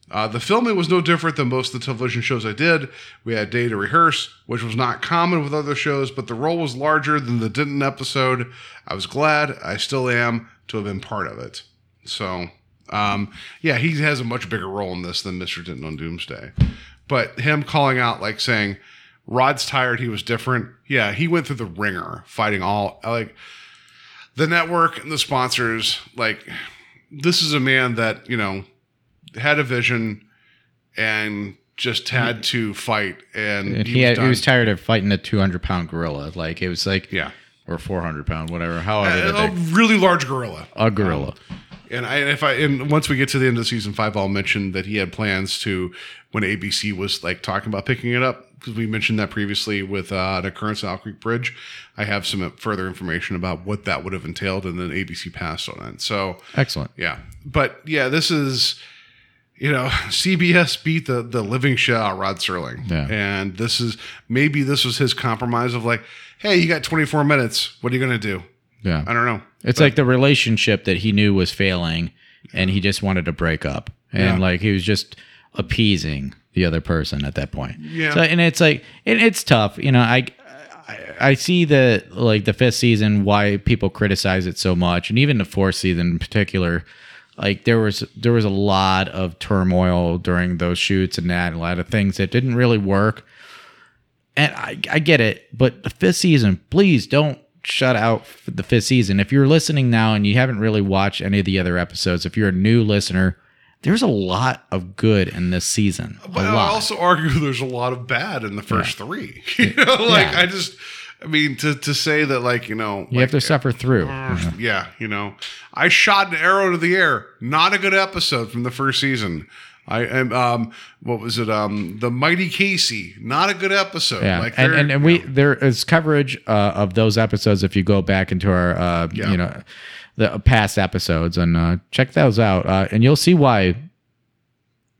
Uh, the filming was no different than most of the television shows I did. We had a day to rehearse, which was not common with other shows, but the role was larger than the Denton episode. I was glad, I still am, to have been part of it. So, um, yeah, he has a much bigger role in this than Mr. Denton on Doomsday. But him calling out, like saying, Rod's tired, he was different. Yeah, he went through the ringer fighting all, like, the network and the sponsors. Like, this is a man that, you know, had a vision and just had to fight. And, And he, he, was, had, he was tired of fighting a 200 pound gorilla. Like it was like, Yeah. or 400 pound, whatever. However, a, a really large gorilla. a gorilla. And I, and if I and once we get to the end of season five, I'll mention that he had plans to when ABC was like talking about picking it up because we mentioned that previously with uh, an occurrence at Owl Creek Bridge. I have some further information about what that would have entailed, and then ABC passed on it. So Excellent. yeah, but yeah, this is you know [laughs] CBS beat the the living shit out of Rod Serling, Yeah. and this is maybe this was his compromise of like, hey, you got 24 minutes. What are you gonna do? Yeah. I don't know. It's like the relationship that he knew was failing and he just wanted to break up. And Yeah. like he was just appeasing the other person at that point. Yeah. So and it's like and it's tough. You know, I I, I see the like the fifth season why people criticize it so much and even the fourth season in particular. Like there was there was a lot of turmoil during those shoots and that, a lot of things that didn't really work. And I, I get it, but the fifth season, please don't shut out the fifth season. If you're listening now and you haven't really watched any of the other episodes, if you're a new listener, there's a lot of good in this season. But I also argue [laughs] there's a lot of bad in the first three. [laughs] You know, like Yeah. I just, I mean, to to say that, like you know, you have to suffer through. [laughs] Yeah, you know, I shot an arrow to the air. Not a good episode from the first season. I am, um, what was it? Um, the Mighty Casey. Not a good episode. Yeah, like and, and, and we there is coverage uh, of those episodes if you go back into our uh, Yeah. you know the past episodes and uh, check those out, uh, and you'll see why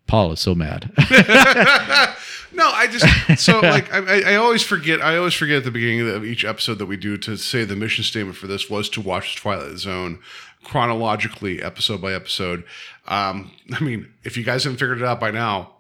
Paul is so mad. [laughs] [laughs] No, I just so [laughs] like I, I- always forget. I always forget at the beginning of each episode that we do to say the mission statement for this was to watch Twilight Zone chronologically, episode by episode. Um, I mean, if you guys haven't figured it out by now,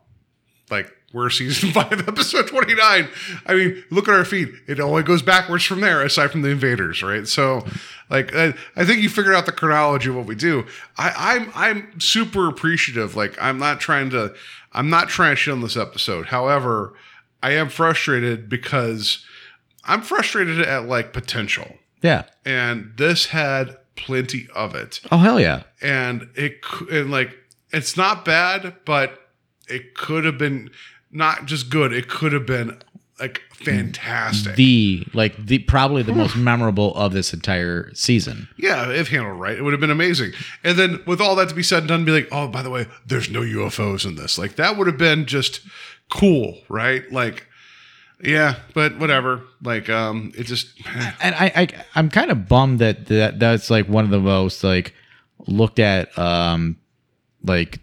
like we're season [laughs] five, episode twenty nine. I mean, look at our feed; it only goes backwards from there, aside from the invaders, right? So, like, I, I think you figured out the chronology of what we do. I, I'm I'm super appreciative. Like, I'm not trying to, I'm not trying to shit on this episode. However, I am frustrated because I'm frustrated at like potential, yeah. and this had plenty of it Oh hell yeah. and it and like it's not bad, but it could have been not just good. It could have been like fantastic. The like the probably the most memorable of this entire season. yeah, if handled right, it would have been amazing. And then with all that to be said and done, be like, oh, by the way, there's no UFOs in this. Like that would have been just cool, right? Like, yeah, but whatever. Like, um, it just and I, I I'm kind of bummed that, that that's like one of the most like looked at um like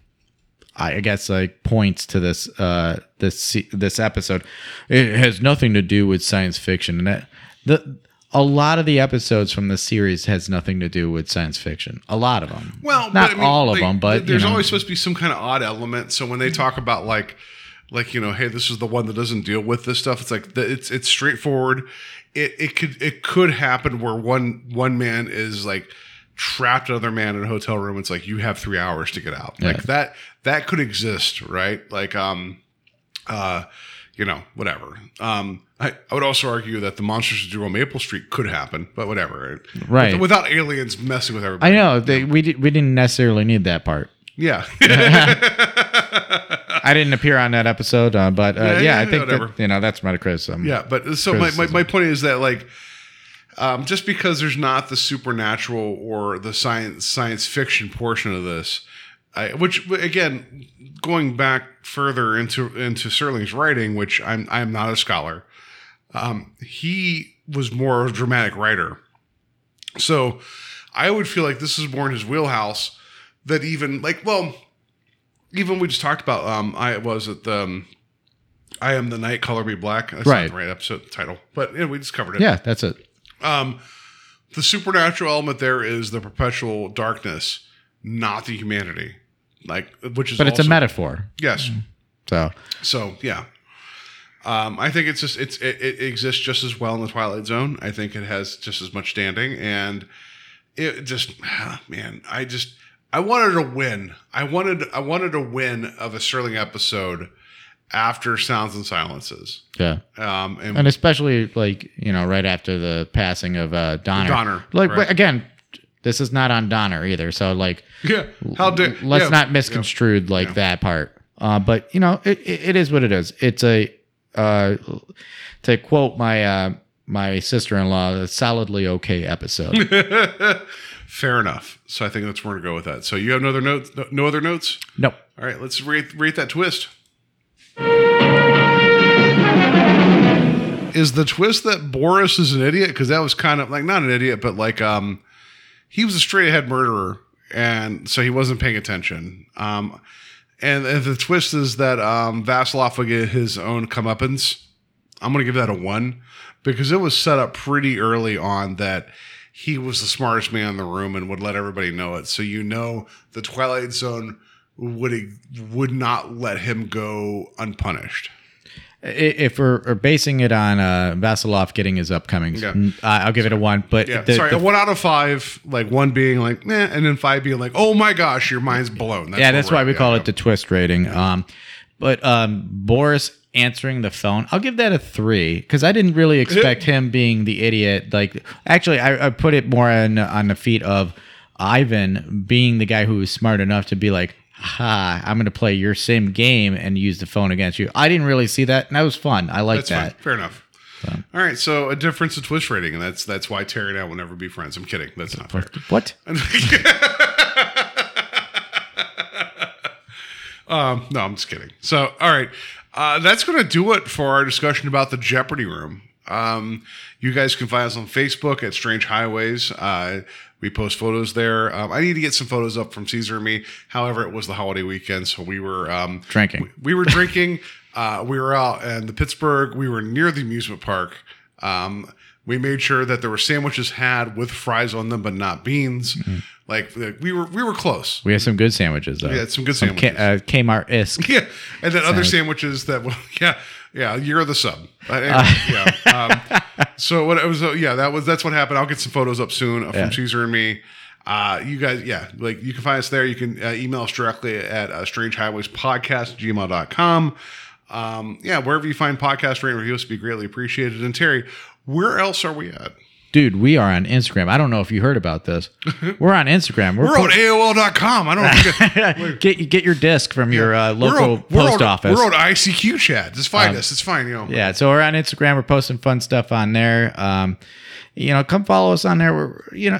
I guess like points to this uh this this episode. It has nothing to do with science fiction, and that the a lot of the episodes from the series has nothing to do with science fiction. A lot of them. Well, not I mean, all of them, but there's you know. always supposed to be some kind of odd element. So when they talk about like, like you know, hey, this is the one that doesn't deal with this stuff. It's like the, it's it's straightforward. It it could it could happen where one one man is like trapped another man in a hotel room. It's like you have three hours to get out. Like that that could exist, right? Like um, uh, you know, whatever. Um, I, I would also argue that the monsters of Jewel Maple Street could happen, but whatever. Right. Without aliens messing with everybody. I know they, we di- we didn't necessarily need that part. Yeah. [laughs] I didn't appear on that episode, uh, but uh, Yeah, yeah, yeah, I think that, you know that's my criticism. Yeah, but so my, my, my point is that like um, just because there's not the supernatural or the science science fiction portion of this, I, which again going back further into into Serling's writing, which I'm I'm not a scholar, um, he was more of a dramatic writer, so I would feel like this is more in his wheelhouse. That even like well, even we just talked about um I was at the. Um, I am the night, color me black. That's Right. not the right episode title, but yeah, we just covered it. yeah, that's it. Um, the supernatural element there is the perpetual darkness, not the humanity. Like, which is But it's a metaphor. Yes. So So yeah. Um, I think it's just it's it, it exists just as well in the Twilight Zone. I think it has just as much standing, and it just ah, man, I just I wanted to win. I wanted I wanted a win of a Serling episode after Sounds and Silences. yeah, Um, and, and especially like you know right after the passing of uh, Donner. Donner, Like right. but again, this is not on Donner either. So like, [laughs] yeah, how did let's yeah, not misconstrued like yeah. that part. Uh, but you know, it, it, is what it is. It's a uh, to quote my uh, my sister in law, a solidly okay episode. [laughs] Fair enough. So I think that's where we're gonna go with that. So you have no other notes? No, no other notes? nope. All right, let's rate rate that twist. Is the twist that Boris is an idiot? Because that was kind of like not an idiot, but like um, he was a straight ahead murderer, and so he wasn't paying attention. Um, and, and the twist is that um, Vassiloff will get his own comeuppance. I'm gonna give that a one because it was set up pretty early on that he was the smartest man in the room and would let everybody know it. So you know the Twilight Zone would would not let him go unpunished. If we're, we're basing it on uh, Vassiloff getting his upcomings, Yeah. I'll give it a one. But Yeah, the- sorry, the- one out of five, like one being like, eh, and then five being like, oh my gosh, your mind's blown. yeah, that's why we Yeah, call yeah. it the twist rating. Um, but um, Boris answering the phone, I'll give that a three because I didn't really expect him being the idiot. Like, actually, I, I put it more on on the feet of Ivan being the guy who was smart enough to be like. Ha! I'm going to play your same game and use the phone against you. I didn't really see that, and that was fun. I like that. fine. Fair enough. All right, so a difference in twist rating, and that's that's why Terry and I will never be friends. I'm kidding. That's not fair. What? [laughs] Um, no, I'm just kidding. So, all right, uh, that's going to do it for our discussion about the Jeopardy room. Um, you guys can find us on Facebook at Strange Highways. Uh, we post photos there. Um, I need to get some photos up from Caesar and me. However, it was the holiday weekend, so we were um, Drinking. We, we were drinking. [laughs] uh, we were out in the Pittsburgh. We were near the amusement park. Um, we made sure that there were sandwiches had with fries on them, but not beans. Like, like, we were we were close. We had some good sandwiches though. We had some good K- sandwiches. uh, Kmart isk. [laughs] Yeah, and then other sandwiches that, well, [laughs] yeah, yeah, you're the sub. Uh, [laughs] yeah. Um, so what it was, uh, yeah, that was that's what happened. I'll get some photos up soon uh, from Yeah. Caesar and me. Uh, you guys, yeah, like you can find us there. You can uh, email us directly at uh, strangehighwayspodcast gmail.com. Um, yeah, wherever you find podcast rate and reviews be greatly appreciated. And Terry, where else are we at? Dude, we are on Instagram. I don't know if you heard about this. [laughs] We're on Instagram. We're on AOL.com. I don't know. [laughs] Get get your disc from your uh, local on, we're post on, office. We're on ICQ chat. Just find us. It's fine. You know. Yeah, so we're on Instagram. We're posting fun stuff on there. Um, you know, come follow us on there. We're, you know,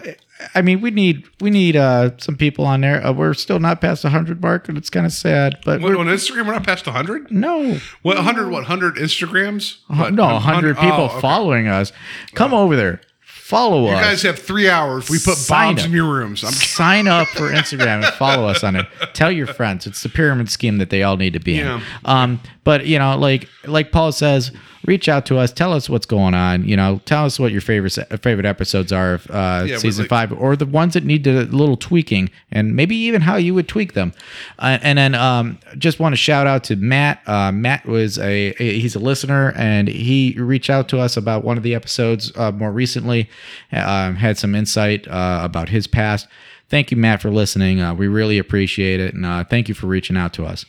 I mean, we need we need uh, some people on there. Uh, we're still not past the hundred mark, and it's kind of sad. But we're, on Instagram, we're not past 100? no, What 100? What 100 Instagrams? What, no, hundred people oh, okay. following us. Come over there, follow You us. You guys have three hours. We put Sign bombs up. in your rooms. I'm Sign up for Instagram and follow us on it. Tell your friends. It's the pyramid scheme that they all need to be Yeah. in. Um, but you know, like like Paul says, reach out to us. Tell us what's going on. You know, tell us what your favorite favorite episodes are of uh, Yeah, season like- five, or the ones that need a little tweaking, and maybe even how you would tweak them. Uh, and then um, just want to shout out to Matt. Uh, Matt was a he's a listener, and he reached out to us about one of the episodes uh, more recently. Um, had some insight uh, about his past. Thank you, Matt, for listening. Uh, we really appreciate it, and uh, thank you for reaching out to us.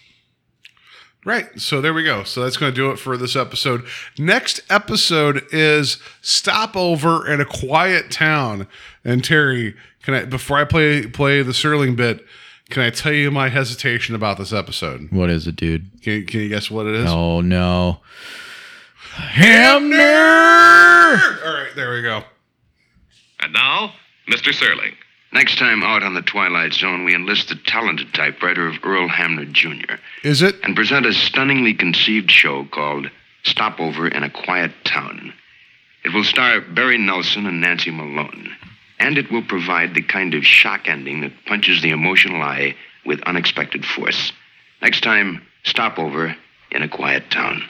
Right. So there we go. So that's going to do it for this episode. Next episode is Stopover in a Quiet Town. And Terry, can I before I play play the Serling bit, can I tell you my hesitation about this episode? What is it, dude? Can, can you guess what it is? Oh no, Hamner! All right, there we go. And now, Mr. Serling. Next time out on the Twilight Zone, we enlist the talented typewriter of Earl Hamner Jr. Is it? and present a stunningly conceived show called Stopover in a Quiet Town. It will star Barry Nelson and Nancy Malone, and it will provide the kind of shock ending that punches the emotional eye with unexpected force. Next time, Stopover in a Quiet Town.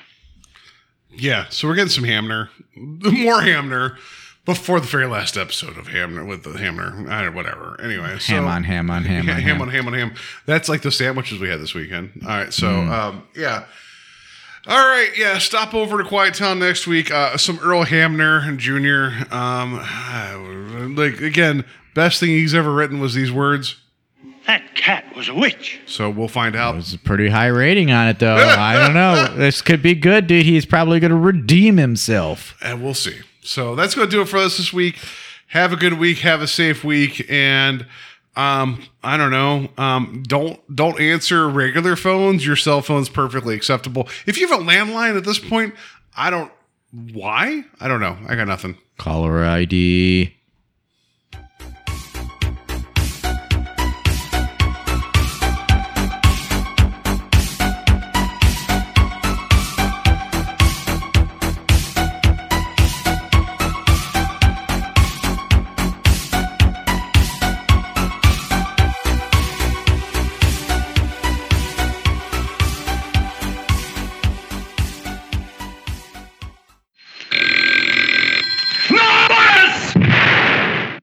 Yeah, so we're getting some Hamner, [laughs] more Hamner before the very last episode of Hamner with the Hamner, uh, whatever. Anyway, so, ham on ham on ham [laughs] Yeah, on ham ham. on ham on ham. That's like the sandwiches we had this weekend. All right, so Mm. um, yeah. All right, yeah. Stop over to Quiet Town next week. Uh, some Earl Hamner Jr. Um, [sighs] like again, best thing he's ever written was these words. That cat was a witch. So we'll find out. It's a pretty high rating on it, though. [laughs] I don't know. This could be good, dude. He's probably going to redeem himself. and we'll see. So that's going to do it for us this week. Have a good week. Have a safe week, and um, I don't know. Um, don't don't answer regular phones. Your cell phone's perfectly acceptable. If you have a landline at this point, I don't. Why? I don't know. I got nothing. Caller ID.